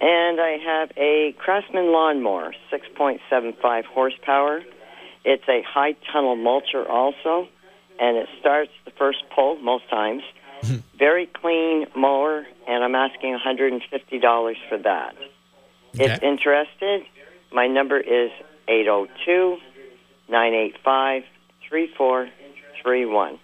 And I have a Craftsman lawnmower, 6.75 horsepower. It's a high tunnel mulcher also, and it starts the first pull most times. *laughs* Very clean mower, and I'm asking $150 for that. If interested, my number is 802 985 3431.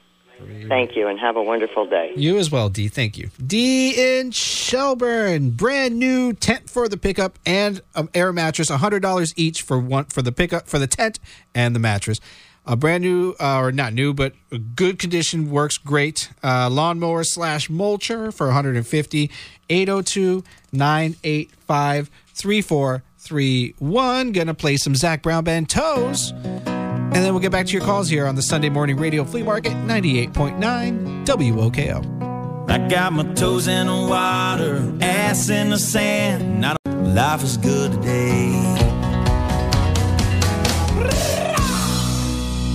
Thank you, and have a wonderful day. You as well, D. Thank you. D in Shelburne, brand new tent for the pickup and an air mattress, hundred dollars each for one for the pickup for the tent and the mattress. A brand new, uh, or not new, but good condition, works great. Uh, lawnmower slash mulcher for 150. 802 985 731. Gonna play some Zac Brown Band Toes. And then we'll get back to your calls here on the Sunday Morning Radio Flea Market 98.9 WOKO. I got my toes in the water, ass in the sand. Not life is good today.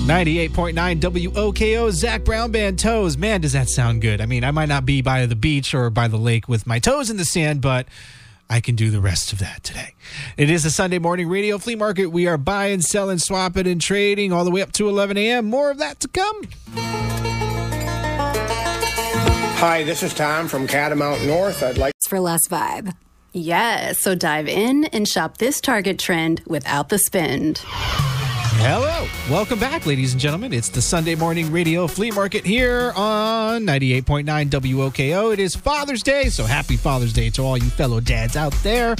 98.9 WOKO, Zac Brown Band Toes. Man, does that sound good. I mean, I might not be by the beach or by the lake with my toes in the sand, but I can do the rest of that today. It is a Sunday morning radio flea market. We are buying, selling, swapping, and trading all the way up to 11 a.m. More of that to come. Hi, this is Tom from Catamount North. I'd like for less vibe. Yes, so dive in and shop this Target trend without the spend. Hello. Welcome back, ladies and gentlemen. It's the Sunday morning radio flea market here on 98.9 WOKO. It is Father's Day, so happy Father's Day to all you fellow dads out there.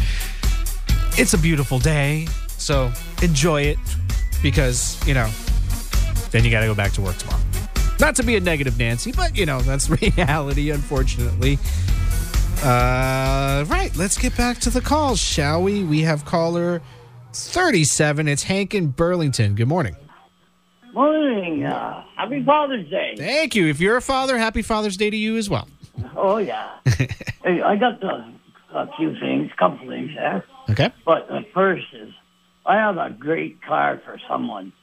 It's a beautiful day, so enjoy it because, you know, then you got to go back to work tomorrow. Not to be a negative Nancy, but, you know, that's *laughs* reality, unfortunately. Uh, right, let's get back to the calls, shall we? We have caller 37. It's Hank in Burlington. Good morning. Morning. Uh, happy Father's Day. Thank you. If you're a father, happy Father's Day to you as well. Oh, yeah. *laughs* hey, I got the, a few things, couple things there. Okay. But the first is, I have a great car for someone.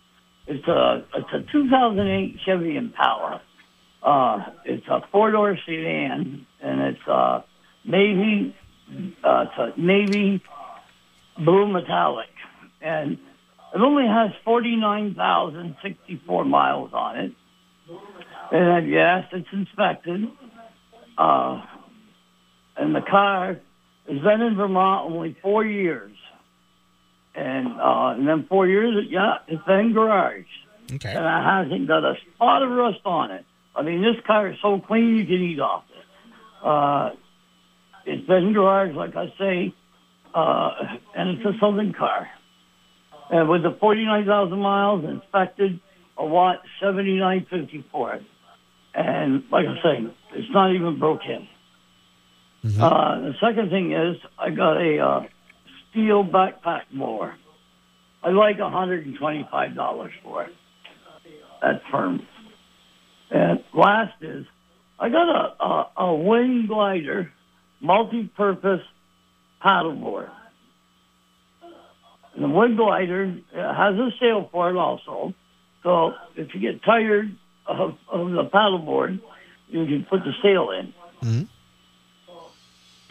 It's a it's a 2008 Chevy Impala. Uh, it's a four door sedan, and it's a navy. Uh, it's a navy blue metallic, and it only has 49,064 miles on it. And yes, it's inspected. Uh, and the car has been in Vermont only four years. And, uh, and then four years, yeah, it's been garage. Okay. And it hasn't got a spot of rust on it. I mean, this car is so clean you can eat off it. Uh, it's been garage, like I say, uh, and it's a Southern car. And with the 49,000 miles inspected, I want 79.50 for it. And like I say, it's not even broke in. Uh, the second thing is, I got a uh, steel backpack mower. I like $125 for it. That's firm. And last is, I got a, a, a wing glider, multi-purpose paddleboard. And the wood glider uh, has a sail for it also. So if you get tired of, of the paddleboard, you can put the sail in. Mm-hmm.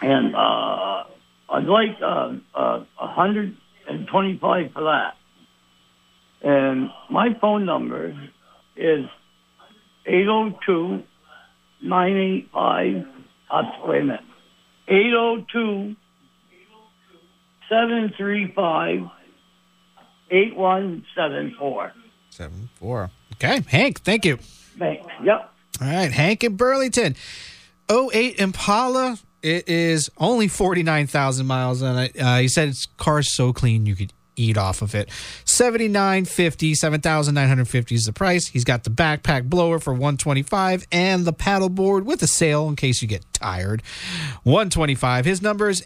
And uh, I'd like uh, uh, 125 for that. And my phone number is 802 985. Wait a minute. 802 735 8174. Seven four. Okay, Hank. Thank you. Thanks. Yep. All right, Hank in Burlington. 08 Impala. It is only 49,000 miles on it. Uh, he said its car's so clean you could eat off of it. 7950, 7,950 is the price. He's got the backpack blower for 125 and the paddleboard with a sail in case you get tired. 125. His number is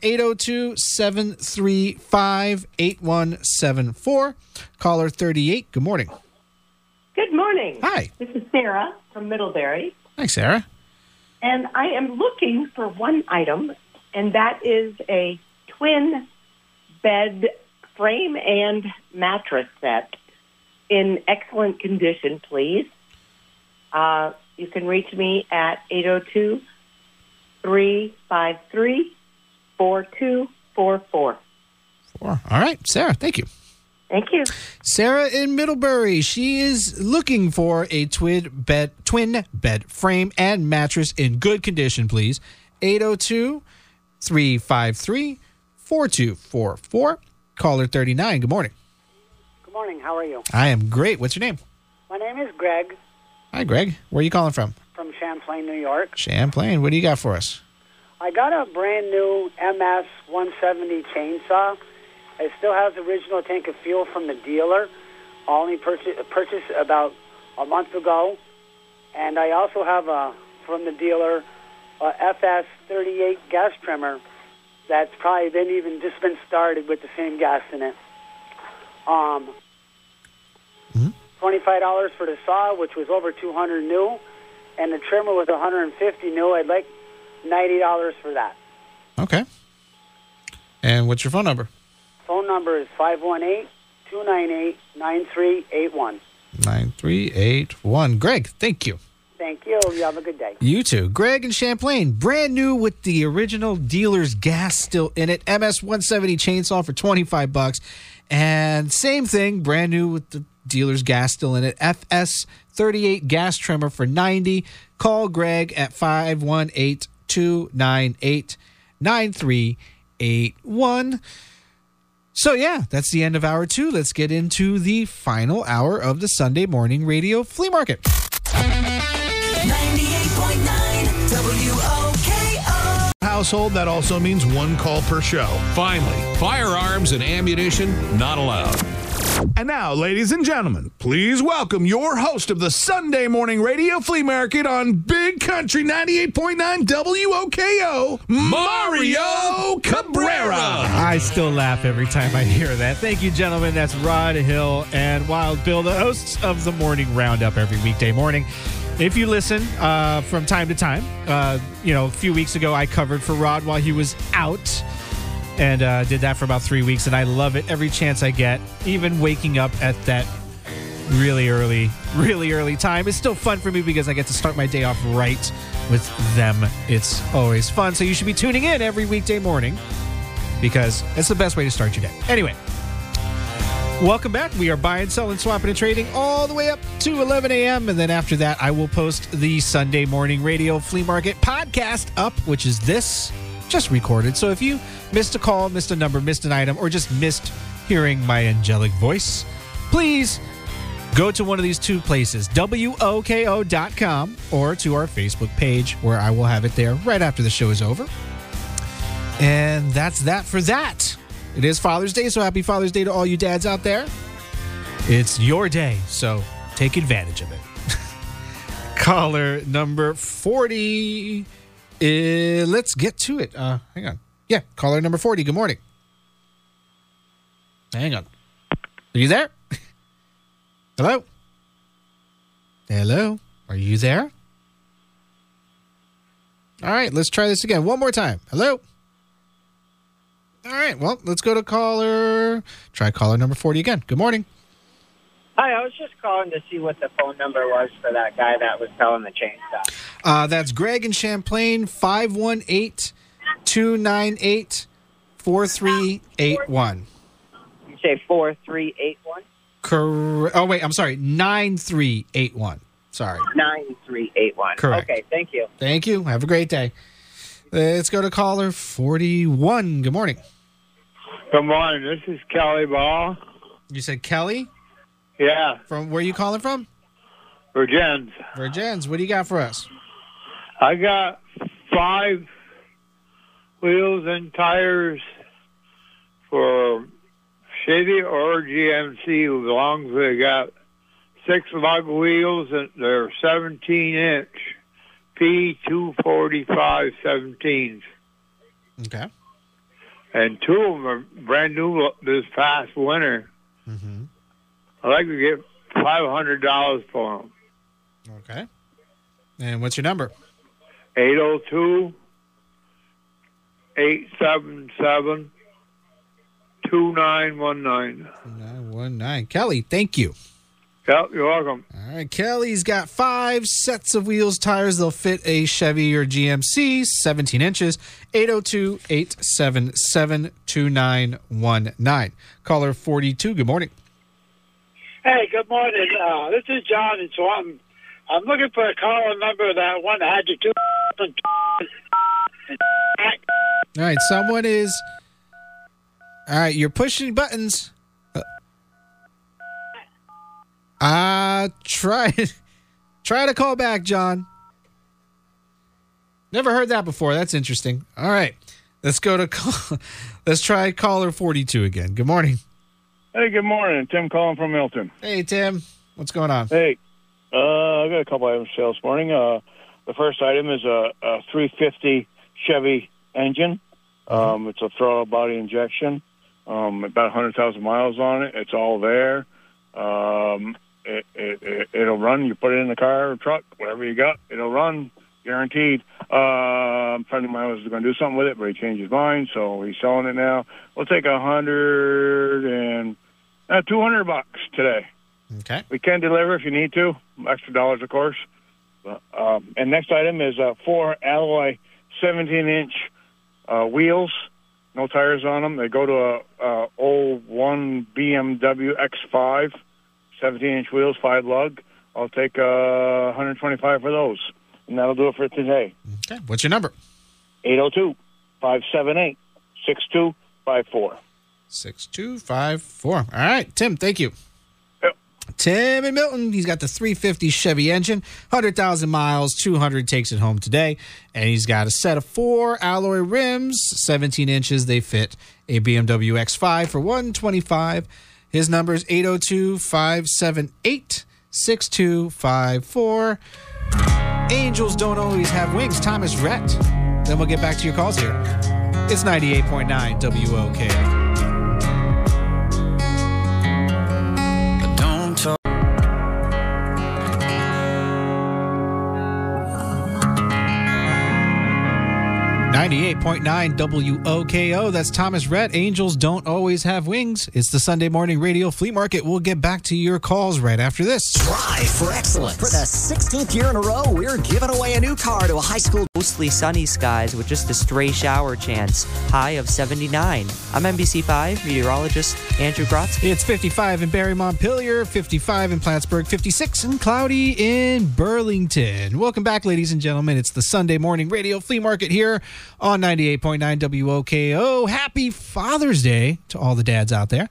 802-735-8174. Caller 38. Good morning. Good morning. Hi. This is Sarah from Middlebury, Hi, Sarah. and I am looking for one item, and that is a twin bed frame and mattress set in excellent condition, please. Uh, you can reach me at 802 353 4244. All right, Sarah. Thank you. Thank you. Sarah in Middlebury. She is looking for a twin bed, twin bed frame and mattress in good condition, please. 802 353 4244. Caller 39. Good morning. Good morning. How are you? I am great. What's your name? My name is Greg Hi, Greg. Where are you calling from? from Champlain, New York. Champlain. What do you got for us? I got a brand new MS 170 chainsaw. It still has the original tank of fuel from the dealer. I only purchased, purchased about a month ago. And I also have a, from the dealer, a FS 38 gas trimmer that's probably been even just been started with the same gas in it. Um, twenty-five dollars for the saw, which was over two hundred new, and the trimmer was one hundred and fifty new. I'd like ninety dollars for that. Okay. And what's your phone number? Phone number is 518-298-9381. 9381. Greg, thank you. Thank you. You have a good day. You too. Greg and Champlain, brand new with the original dealer's gas still in it. MS 170 chainsaw for 25 bucks. And same thing, brand new with the dealer's gas still in it. FS 38 gas trimmer for 90. Call Greg at 518 298 9381. So, yeah, that's the end of hour two. Let's get into the final hour of the Sunday morning radio flea market. Household, that also means one call per show. Finally, firearms and ammunition not allowed. And now, ladies and gentlemen, please welcome your host of the Sunday Morning Radio Flea Market on Big Country 98.9 WOKO, Mario Cabrera. I still laugh every time I hear that. Thank you, gentlemen. That's Rod Hill and Wild Bill, the hosts of the Morning Roundup every weekday morning. If you listen uh, from time to time, uh, you know, a few weeks ago I covered for Rod while he was out and uh, did that for about three weeks, and I love it every chance I get. Even waking up at that really early, really early time is still fun for me because I get to start my day off right with them. It's always fun. So you should be tuning in every weekday morning because it's the best way to start your day. Anyway, welcome back. We are buying, selling, swapping, and trading all the way up to 11 a.m. And then after that, I will post the Sunday morning radio flea market podcast up, which is this just recorded. So if you missed a call, missed a number, missed an item, or just missed hearing my angelic voice, please go to one of these two places, WOKO.com or to our Facebook page where I will have it there right after the show is over. And that's that for that. It is Father's Day, so happy Father's Day to all you dads out there. It's your day, so take advantage of it. *laughs* Caller number 40. Uh, let's get to it. Uh, hang on. Yeah, caller number 40. Good morning. Hang on. Are you there? *laughs* Hello? Hello? Are you there? All right, let's try this again. One more time. Hello? All right, well, let's go to caller. Try caller number 40 again. Good morning. Hi, I was just calling to see what the phone number was for that guy that was selling the chainsaw. Uh, that's Greg in Champlain, 518 298 4381. You say 4381? Correct. Oh, wait, I'm sorry. 9381. Sorry. 9381. Correct. Okay, thank you. Thank you. Have a great day. Let's go to caller 41. Good morning. Good morning. This is Kelly Ball. You said Kelly? Yeah, From where are you calling from? Vergennes. Vergennes. What do you got for us? I got five wheels and tires for Chevy or GMC as long as they got six lug wheels and they're 17 inch P245 17s. Okay. And two of them are brand new this past winter. Mm-hmm. I'd like to get $500 for them. Okay. And what's your number? 802 877 2919. 919. Kelly, thank you. Yep, you're welcome. All right, Kelly's got five sets of wheels, tires. They'll fit a Chevy or GMC, 17 inches, 802 877 2919. Caller 42, good morning. Hey, good morning. Uh, this is John in Swanton. I'm looking for a caller number that one that had the two. All right, someone is. All right, you're pushing buttons. Uh, try try to call back, John. Never heard that before. That's interesting. All right. Let's go to call, *laughs* let's try caller 42 again. Good morning. Hey, good morning. Tim calling from Milton. Hey Tim, what's going on? Hey, uh, I got a couple items to sell this morning. Uh, the first item is a, a 350 Chevy engine. Um, it's a throttle body injection. Um, about 100,000 miles on it. It's all there. Um, it, it, it, it'll run. You put it in the car or truck, whatever you got, it'll run, guaranteed. Uh, a friend of mine was going to do something with it, but he changed his mind, so he's selling it now. We'll take a hundred and uh, 200 bucks today. Okay. We can deliver if you need to, extra dollars, of course. But, um, and next item is uh, four alloy 17 inch uh, wheels, no tires on them. They go to a, a old one BMW X5, 17 inch wheels, five lug. I'll take uh, 125 for those, and that'll do it for today. Okay. What's your number? 802 578 6254. 6254. All right, Tim, thank you. Tim and Milton, he's got the 350 Chevy engine, 100,000 miles, 200 takes it home today. And he's got a set of four alloy rims, 17 inches. They fit a BMW X5 for 125. His number is 802 578 6254. Angels don't always have wings. Thomas Rhett. Then we'll get back to your calls here. It's 98.9 WOK. 98.9 WOKO. That's Thomas Rhett. Angels don't always have wings. It's the Sunday morning radio flea market. We'll get back to your calls right after this. Drive for excellence. For the 16th year in a row, we're giving away a new car to a high school. Mostly sunny skies with just a stray shower chance. High of 79. I'm NBC5 meteorologist Andrew Grotzky. It's 55 in Barre Montpelier, 55 in Plattsburgh, 56 and cloudy in Burlington. Welcome back, ladies and gentlemen. It's the Sunday morning radio flea market here on 98.9 WOKO. Happy Father's Day to all the dads out there.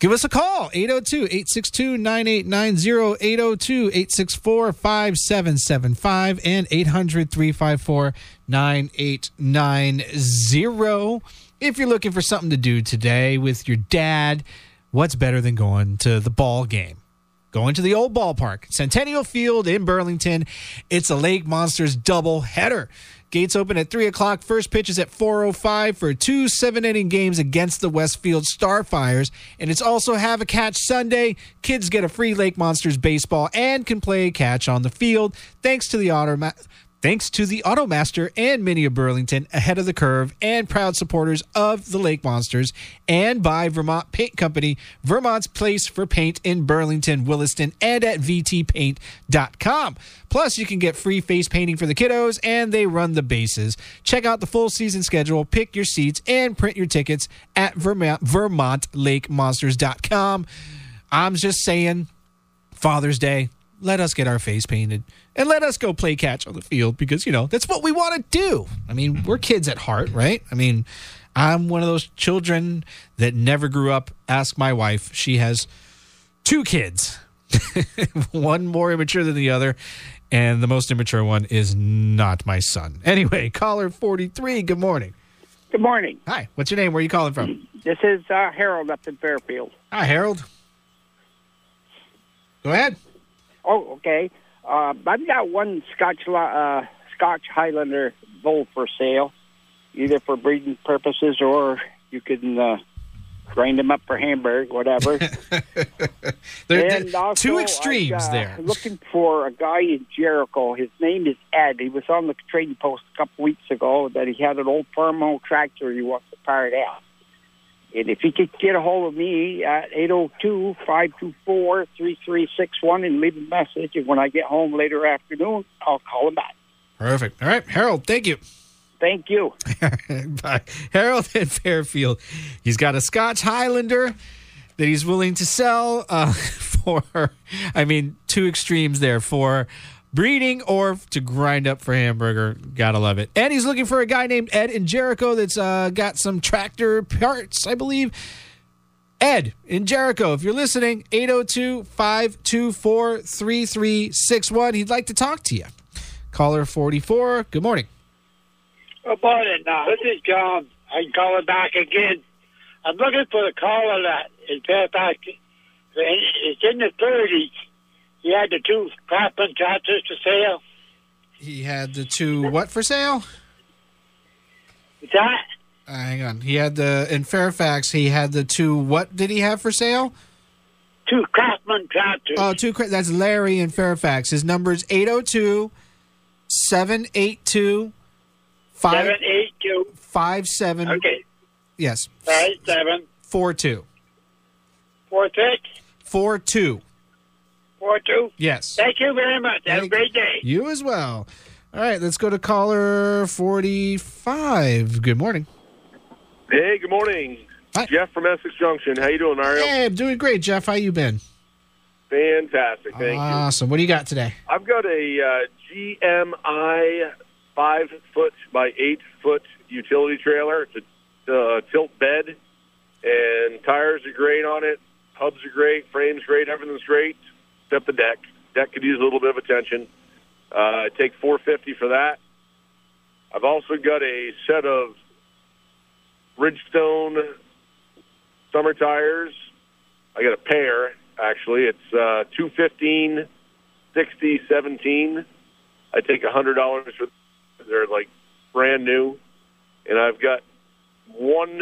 Give us a call, 802 862 9890, 802 864 5775, and 800 354 9890. If you're looking for something to do today with your dad, what's better than going to the ball game? Going to the old ballpark, Centennial Field in Burlington. It's a Lake Monsters double header. Gates open at 3 o'clock. First pitch is at 4.05 for two seven inning games against the Westfield Starfires. And it's also Have a Catch Sunday. Kids get a free Lake Monsters baseball and can play catch on the field thanks to the auto. Thanks to the Automaster and Mini of Burlington, ahead of the curve and proud supporters of the Lake Monsters, and by Vermont Paint Company, Vermont's place for paint in Burlington, Williston, and at VTPaint.com. Plus, you can get free face painting for the kiddos, and they run the bases. Check out the full season schedule, pick your seats, and print your tickets at Vermont, VermontLakeMonsters.com. I'm just saying, Father's Day, let us get our face painted and let us go play catch on the field because you know that's what we want to do. I mean we're kids at heart right? I mean i'm one of those children that never grew up. Ask my wife. She has two kids *laughs* one more immature than the other and the most immature one is not my son. Anyway caller 43 good morning. Good morning. hi what's your name? Where are you calling from? This is uh, Harold up in Fairfield. hi harold. Go ahead Oh, okay. Uh, I've got one Scotch uh, Scotch Highlander bull for sale, either for breeding purposes or you can uh, grind them up for Hamburg, whatever. *laughs* There- there- two extremes I, uh, there. Looking for a guy in Jericho. His name is Ed. He was on the trading post a couple weeks ago that he had an old Farmall tractor he wants to part out. And if he could get a hold of me at 802-524-3361 and leave a message, and when I get home later afternoon, I'll call him back. perfect all right harold thank you Thank you. *laughs* Bye. Harold in Fairfield. He's got a Scotch Highlander that he's willing to sell uh, *laughs* for, I mean, two extremes there for breeding or to grind up for hamburger. Gotta love it. And he's looking for a guy named Ed in Jericho that's uh, got some tractor parts, I believe. Ed in Jericho, if you're listening, 802 524 3361. He'd like to talk to you. Caller 44. Good morning. Good morning. Now, this is John. I'm calling back again. I'm looking for the caller that is. It's in the 30s. He had the two Clapham tractors for sale. He had the two what for sale? Is that? Uh, hang on. He had the in Fairfax. He had the two. What did he have for sale? Two Craftsman tractors. Oh, two. That's Larry in Fairfax. His number is 802 782 Seven, eight, two. 57. Okay. Yes. Five, seven, 42. four, six, 42. Four, two. Yes. Thank you very much. Have a great day. You as well. All right, let's go to caller 45. Good morning. Hey, good morning. Jeff from Essex Junction. How you doing, Mario? Hey, I'm doing great, Jeff. How you been? Fantastic. Thank you. awesome. What do you got today? I've got a uh, GMI five foot by eight foot utility trailer. It's a uh, tilt bed, and tires are great on it. Hubs are great. Frame's great. Everything's great except the deck. Deck could use a little bit of attention. Uh, I take four fifty for that. I've also got a set of Bridgestone summer tires. I got a pair actually. It's uh, two fifteen, sixty, seventeen. I take hundred dollars for. They're like brand new, and I've got one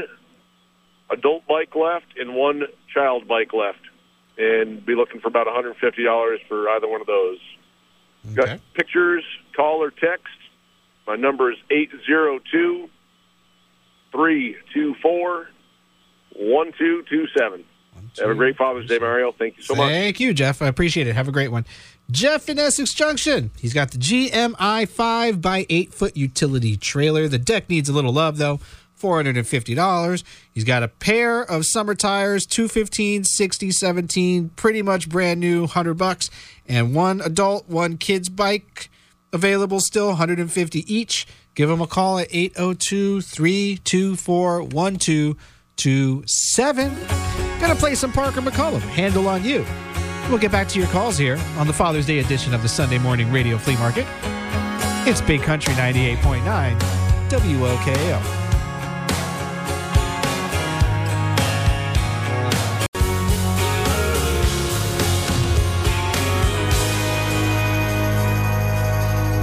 adult bike left and one child bike left, and be looking for about one hundred fifty dollars for either one of those. Got pictures, call or text. My number is eight zero two three two four one two two seven. Have a great Father's Day, Mario. Thank you so much. Thank you, Jeff. I appreciate it. Have a great one. Jeff in Essex Junction. He's got the GMI 5 by 8 foot utility trailer. The deck needs a little love, though. $450. He's got a pair of summer tires, 215, 60, 17, pretty much brand new, 100 bucks, and one adult, one kid's bike available still, 150 each. Give him a call at 802 324 1227. Gonna play some Parker McCollum, Handle on You. We'll get back to your calls here on the Father's Day edition of the Sunday Morning Radio Flea Market. It's Big Country 98.9 WOKO.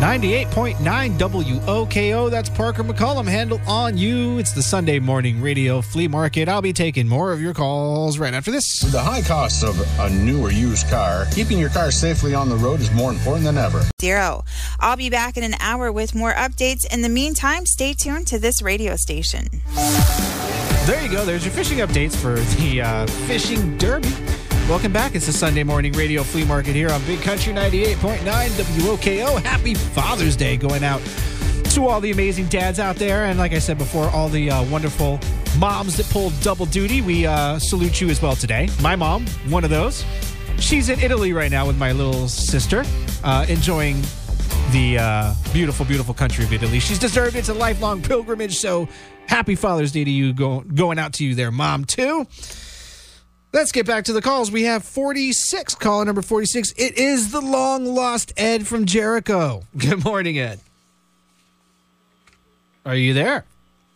Ninety-eight point nine WOKO. That's Parker McCollum. Handle on you. It's the Sunday morning radio flea market. I'll be taking more of your calls right after this. With the high cost of a new or used car, keeping your car safely on the road is more important than ever. Zero. I'll be back in an hour with more updates. In the meantime, stay tuned to this radio station. There you go. There's your fishing updates for the uh, fishing derby. Welcome back. It's the Sunday morning radio flea market here on Big Country 98.9 WOKO. Happy Father's Day going out to all the amazing dads out there. And like I said before, all the uh, wonderful moms that pull double duty. We uh, salute you as well today. My mom, one of those. She's in Italy right now with my little sister, uh, enjoying the uh, beautiful, beautiful country of Italy. She's deserved it. It's a lifelong pilgrimage. So happy Father's Day to you, go, going out to you there, mom, too. Let's get back to the calls. We have 46, caller number 46. It is the long lost Ed from Jericho. *laughs* Good morning, Ed. Are you there?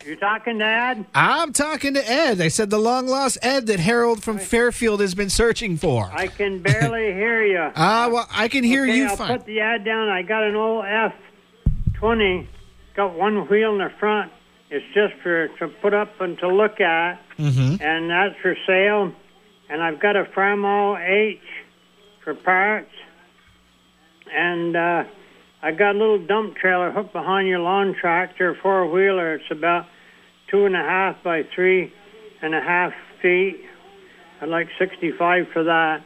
You're talking, Dad? I'm talking to Ed. I said the long lost Ed that Harold from Fairfield has been searching for. I can barely *laughs* hear you. Ah, well, I can hear okay, you I'll fine. put the ad down. I got an old F20. Got one wheel in the front. It's just for to put up and to look at, Mm-hmm. and that's for sale. And I've got a Farmall H for parts, and uh, I got a little dump trailer hooked behind your lawn tractor, four wheeler. It's about two and a half by three and a half feet. I'd like 65 for that.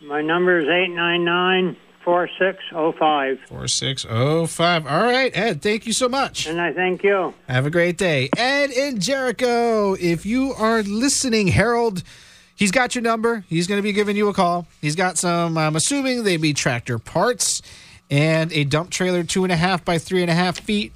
My number is 899 4605. 4605. All right, Ed, thank you so much. And I thank you. Have a great day. Ed in Jericho, if you are listening, Harold, he's got your number. He's going to be giving you a call. He's got some, I'm assuming they be tractor parts and a dump trailer, two and a half by three and a half feet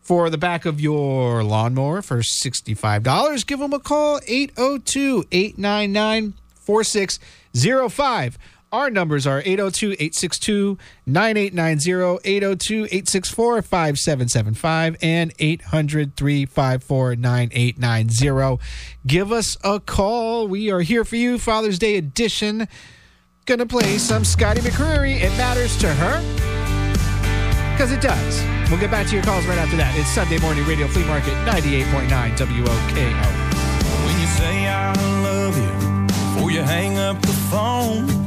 for the back of your lawnmower for $65. Give him a call, 802 899 4605. Our numbers are 802 862 9890, 802 864 5775, and 800 354 9890. Give us a call. We are here for you, Father's Day edition. Gonna play some Scotty McCreery. It matters to her because it does. We'll get back to your calls right after that. It's Sunday Morning Radio Flea Market 98.9 WOKO. When you say I love you before you hang up the phone.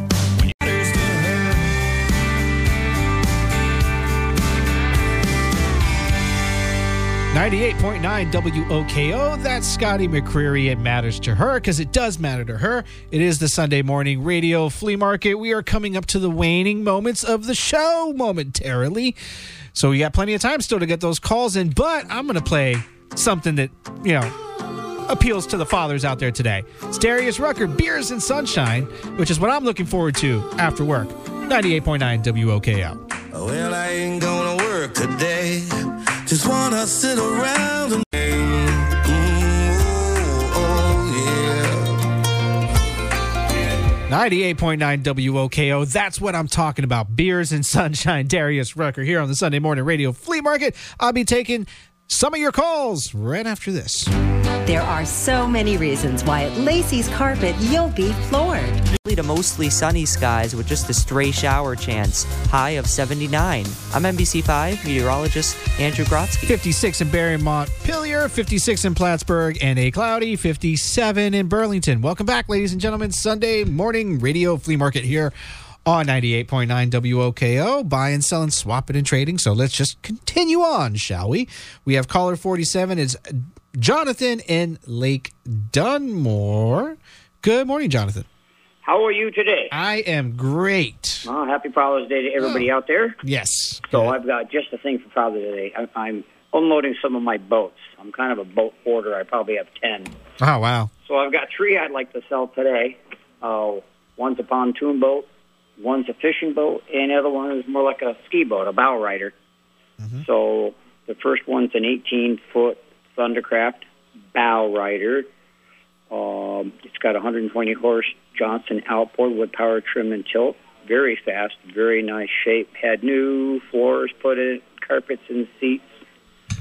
98.9 WOKO. That's Scotty McCreery. It matters to her because it does matter to her. It is the Sunday morning radio flea market. We are coming up to the waning moments of the show momentarily. So we got plenty of time still to get those calls in, but I'm going to play something that, you know, appeals to the fathers out there today. It's Darius Rucker, Beers and Sunshine, which is what I'm looking forward to after work. 98.9 WOKO. Well, I ain't gonna work today. Just wanna sit around and. Mm, oh, oh, 98.9 WOKO. That's what I'm talking about. Beers and sunshine. *laughs* Darius Rucker here on the Sunday Morning Radio Flea Market. I'll be taking some of your calls right after this. There are so many reasons why at Lacey's Carpet you'll be floored. To mostly sunny skies with just a stray shower chance. High of 79. I'm NBC5 meteorologist Andrew Grotsky. 56 in Barrymont, Montpelier, 56 in Plattsburgh, and a cloudy 57 in Burlington. Welcome back, ladies and gentlemen. Sunday morning radio flea market here on 98.9 WOKO. Buying, selling, swapping, and swap it and trading. So let's just continue on, shall we? We have caller 47. It's Jonathan in Lake Dunmore. Good morning, Jonathan. How are you today? I am great. Oh, happy Father's Day to everybody out there. Yes. So I've got just a thing for Father's Day. I, I'm unloading some of my boats. I'm kind of a boat hoarder. I probably have 10. Oh, wow. So I've got three I'd like to sell today. Uh, one's a pontoon boat, one's a fishing boat, and the other one is more like a ski boat, a bow rider. So the first one's an 18 foot Thundercraft bow rider. Um, it's got 120 horse Johnson outboard with power trim and tilt. Very fast, very nice shape. Had new floors put in, carpets and seats,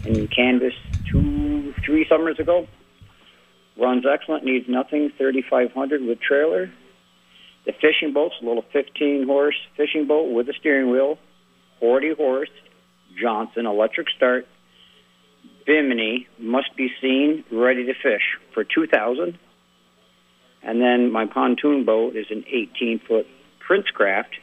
and canvas two, three summers ago. Runs excellent, needs nothing. 3,500 with trailer. The fishing boat's a little 15 horse fishing boat with a steering wheel, 40 horse Johnson electric start. Bimini must be seen, ready to fish for 2000 And then my pontoon boat is an 18 foot Princecraft,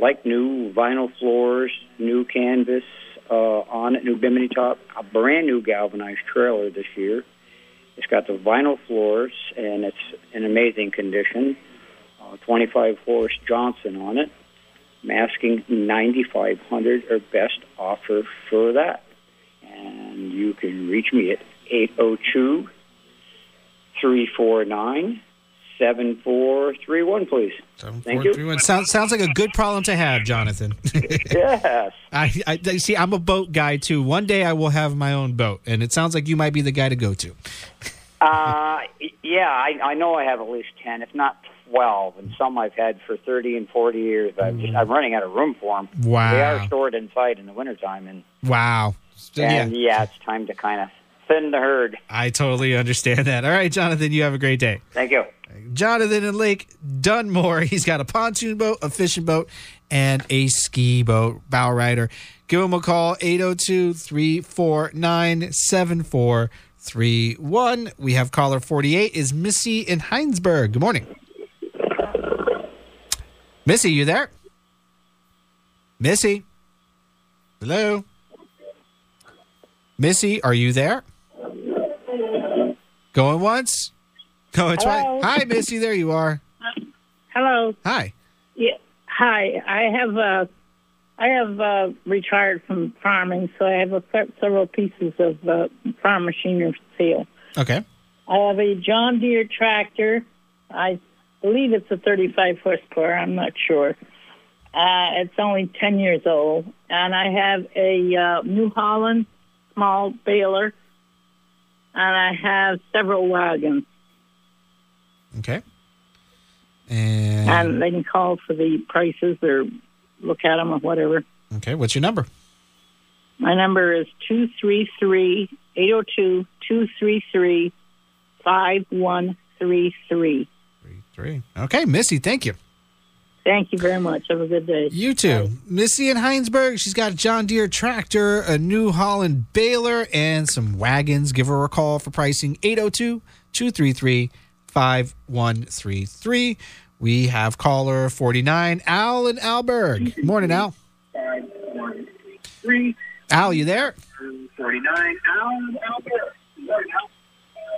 like new vinyl floors, new canvas uh, on it, new Bimini top, a brand new galvanized trailer this year. It's got the vinyl floors and it's in amazing condition. Uh, 25 horse Johnson on it. I'm asking 9500 or best offer for that. And you can reach me at 802 349 7431, please. Thank you. Everyone sounds sounds like a good problem to have, Jonathan. *laughs* yes. I, I I- see. I'm a boat guy too. One day I will have my own boat, and it sounds like you might be the guy to go to. Uh, *laughs* yeah, I, I know I have at least 10, if not 12, and some I've had for 30 and 40 years. I'm, just, I'm running out of room for them. Wow. They are stored inside in the wintertime, and, Wow. So, and yeah, yeah, it's time to kind of thin the herd. I totally understand that. All right, Jonathan, you have a great day. Thank you. Jonathan and Lake Dunmore. *laughs* He's got a pontoon boat, a fishing boat, and a ski boat. Bow rider. Give him a call 802 349 7431. We have caller 48 is Missy in Hinesburg. Good morning. Missy, you there? Missy? Hello? Missy, are you there? Going once? Going twice? Hi, Missy. There you are. Hello. Hi. Yeah. Hi. I have uh, I have uh, retired from farming, so I have a, several pieces of uh, farm machinery for sale. Okay. I have a John Deere tractor. I believe it's a 35 horsepower. I'm not sure. Uh, it's only 10 years old, and I have a uh, New Holland small baler, and I have several wagons. Okay. And, and they can call for the prices or look at them or whatever. okay, what's your number? My number is 233 802 233 5133. Three. Okay, Missy, thank you. Thank you very much. Have a good day. You too. Missy in Hinesburg, she's got a John Deere tractor, a New Holland baler, and some wagons. Give her a call for pricing 802 233 5133. We have caller 49, Al in Alburgh. Morning, Al. Al, you there? 49, Al in Alburgh.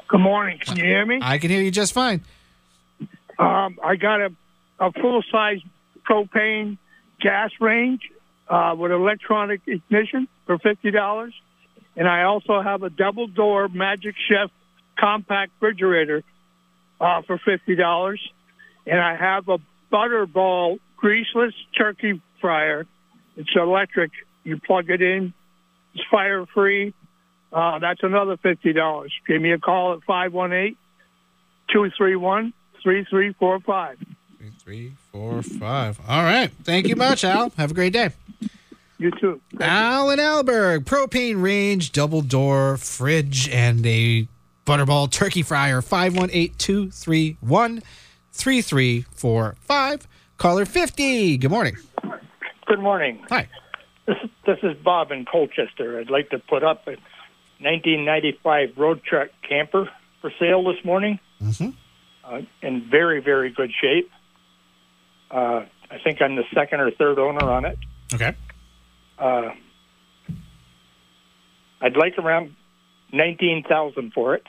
Good morning. Can you hear me? I can hear you just fine. Um, I got a, a full size propane gas range uh, with electronic ignition for fifty dollars, and I also have a double door Magic Chef compact refrigerator uh, for fifty dollars, and I have a Butterball greaseless turkey fryer. It's electric. You plug it in. It's fire free. Uh, that's another fifty dollars. Give me a call at 518-231-3345. Three, four, five. All right. Thank you much, Al. Have a great day. You too. Al in Alburgh, propane range, double door fridge, and a Butterball turkey fryer. 518 231 3345. Caller 50. Good morning. Good morning. Hi. This, this is Bob in Colchester. I'd like to put up a 1995 road truck camper for sale this morning Mm-hmm. Uh, in very, very good shape. Uh, I think I'm the second or third owner on it. Okay. Uh, I'd like around 19000 for it.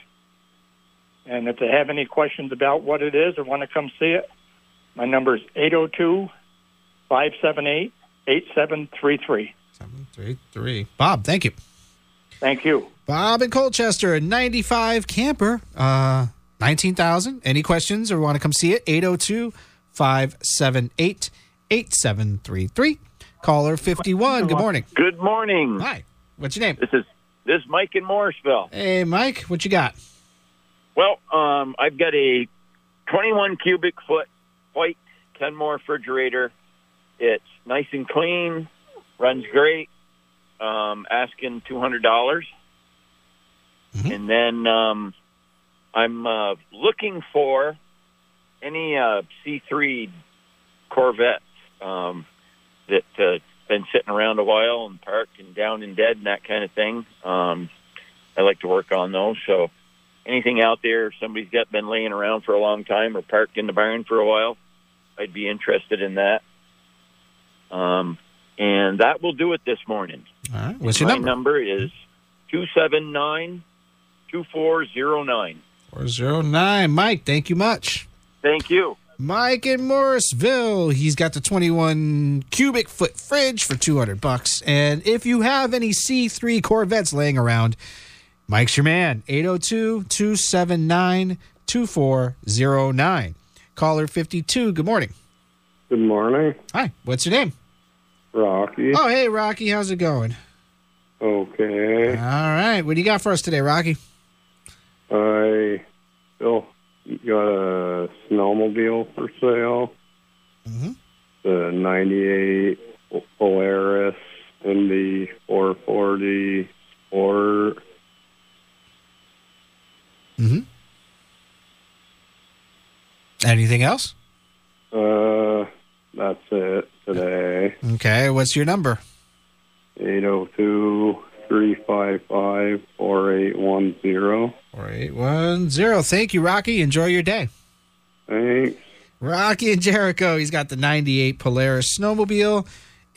And if they have any questions about what it is or want to come see it, my number is 802 578 8733. Three, three. Bob, thank you. Thank you. Bob in Colchester, a 95 camper, uh, 19,000. Any questions or want to come see it? 802 578 8733. Caller 51. Good morning. Good morning. Hi. What's your name? This is this is Mike in Morrisville. Hey, Mike, what you got? Well, um, I've got a 21 cubic foot white Kenmore refrigerator. It's nice and clean, runs great. Um, asking two hundred dollars, and then um, I'm uh, looking for any uh, C3 Corvettes um, that uh, been sitting around a while and parked and down and dead and that kind of thing. Um, I like to work on those. So anything out there somebody's got been laying around for a long time or parked in the barn for a while, I'd be interested in that. Um, and that will do it this morning. All right. What's your My number? number is 279 2409. 409. Mike, thank you much. Thank you. Mike in Morrisville. He's got the 21 cubic foot fridge for 200 bucks. And if you have any C3 Corvettes laying around, Mike's your man. 802 279 2409. Caller 52. Good morning. Good morning. Hi. What's your name? Rocky. Oh, hey, Rocky. How's it going? Okay. All right. What do you got for us today, Rocky? I still got a snowmobile for sale. Mm-hmm. The 98 Polaris Indy 440 Sport. Mm-hmm. Anything else? Uh, that's it today. Okay. What's your number? 802 355 4810. 4810. Thank you, Rocky. Enjoy your day. Thanks. Rocky and Jericho. He's got the 98 Polaris snowmobile.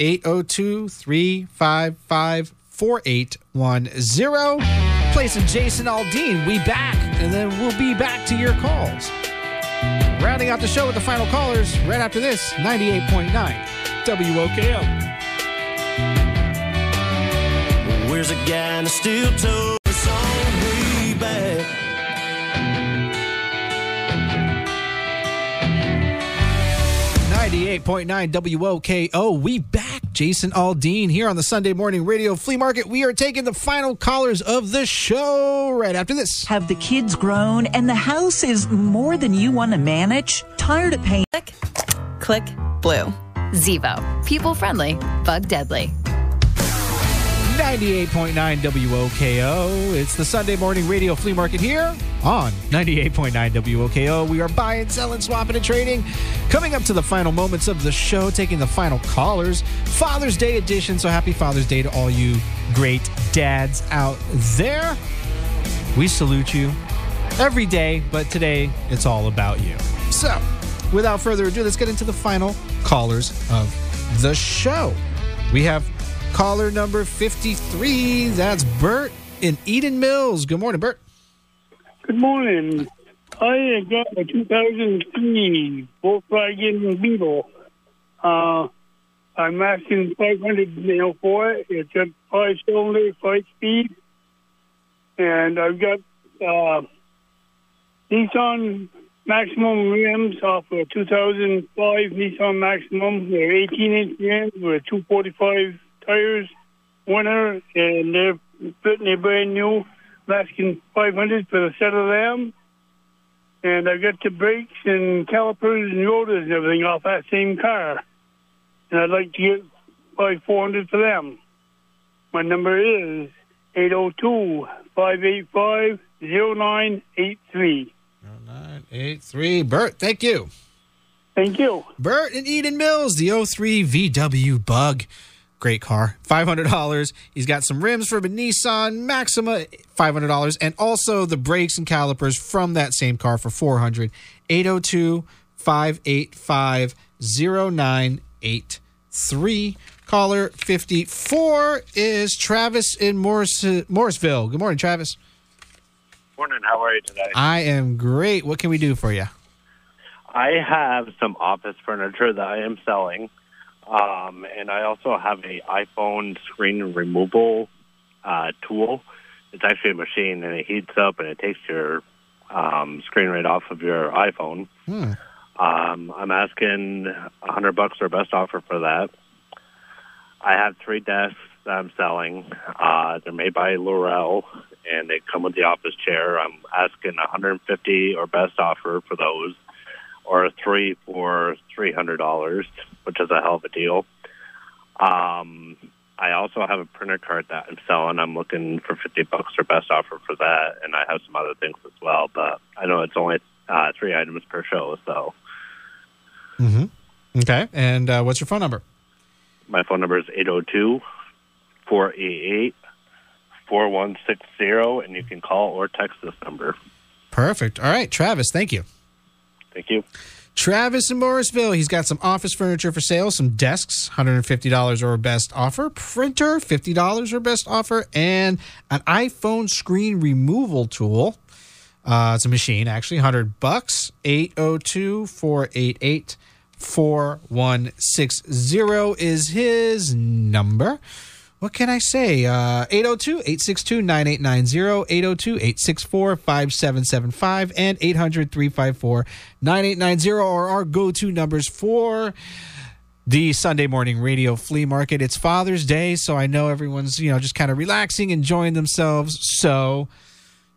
802 355 4810. Play some Jason Aldean. We back, and then we'll be back to your calls. Rounding out the show with the final callers right after this 98.9 WOKO. Where's a guy in a steel toe? It's on way back. 98.9 WOKO. We back. Jason Aldean here on the Sunday Morning Radio Flea Market. We are taking the final callers of the show right after this. Have the kids grown and the house is more than you want to manage? Tired of paying? Click Blue. Zivo. People friendly, bug deadly. 98.9 WOKO. It's the Sunday morning radio flea market here on 98.9 WOKO. We are buying, selling, swapping, and trading. Coming up to the final moments of the show, taking the final callers. Father's Day edition. So happy Father's Day to all you great dads out there. We salute you every day, but today it's all about you. So, without further ado, let's get into the final callers of the show. We have caller number 53. That's Bert in Eden Mills. Good morning, Bert. Good morning. I got a 2003 Volkswagen Beetle. Uh, I'm asking 500 you know, for it. It's a five cylinder, five speed. And I've got uh, Nissan Maxima rims off a 2005 Nissan Maxima. They're 18 inch rims with 245 tires, winter, and they're fitting a brand new Maskin 500 for the set of them. And I got the brakes and calipers and rotors and everything off that same car. And I'd like to get by 400 for them. My number is 802 585 0983. 983. Bert, thank you. Thank you. Bert and Eden Mills, the 03 VW Bug. Great car. $500. He's got some rims from a Nissan Maxima, $500. And also the brakes and calipers from that same car for 400 802 585 0983. Caller 54 is Travis in Morris, Morrisville. Good morning, Travis. Morning. How are you today? I am great. What can we do for you? I have some office furniture that I am selling, um, and I also have a iPhone screen removal uh, tool. It's actually a machine, and it heats up and it takes your um, screen right off of your iPhone. Hmm. Um, I'm asking a hundred bucks or best offer for that. I have three desks that I'm selling. Uh, they're made by Laurel, and they come with the office chair. I'm asking 150 or best offer for those, or three for $300, which is a hell of a deal. Um, I also have a printer card that I'm selling. I'm looking for 50 bucks or best offer for that, and I have some other things as well. But I know it's only uh, three items per show, so Mm-hmm. Okay. And uh, what's your phone number? my phone number is 802 488 4160, and you can call or text this number. Perfect. All right, Travis, thank you. Thank you. Travis in Morrisville. He's got some office furniture for sale, some desks, $150 or best offer, printer, $50 or best offer, and an iPhone screen removal tool. Uh, it's a machine, actually, 100 bucks. 802 488 4160 is his number. What can I say? Uh, 802 862 9890, 802 864 5775, and 800 354 9890 are our go to numbers for the Sunday morning radio flea market. It's Father's Day, so I know everyone's, you know, just kind of relaxing, enjoying themselves. So,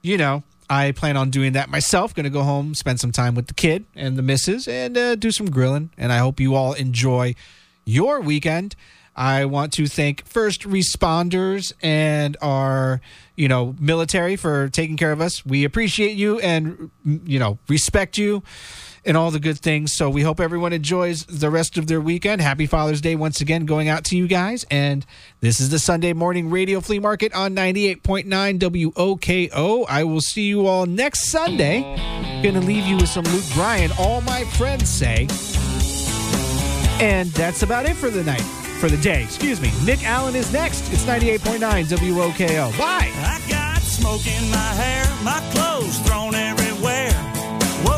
you know, I plan on doing that myself. Going to go home, spend some time with the kid and the missus, and uh, do some grilling. And I hope you all enjoy your weekend. I want to thank first responders and our, you know, military for taking care of us. We appreciate you and, you know, respect you and all the good things. So we hope everyone enjoys the rest of their weekend. Happy Father's Day once again going out to you guys. And this is the Sunday morning radio flea market on 98.9 WOKO. I will see you all next Sunday. Gonna leave you with some Luke Bryan, all my friends say. And that's about it for the night for the day. Excuse me. Nick Allen is next. It's 98.9 WOKO. Bye. I got smoke in my hair, my clothes thrown everywhere.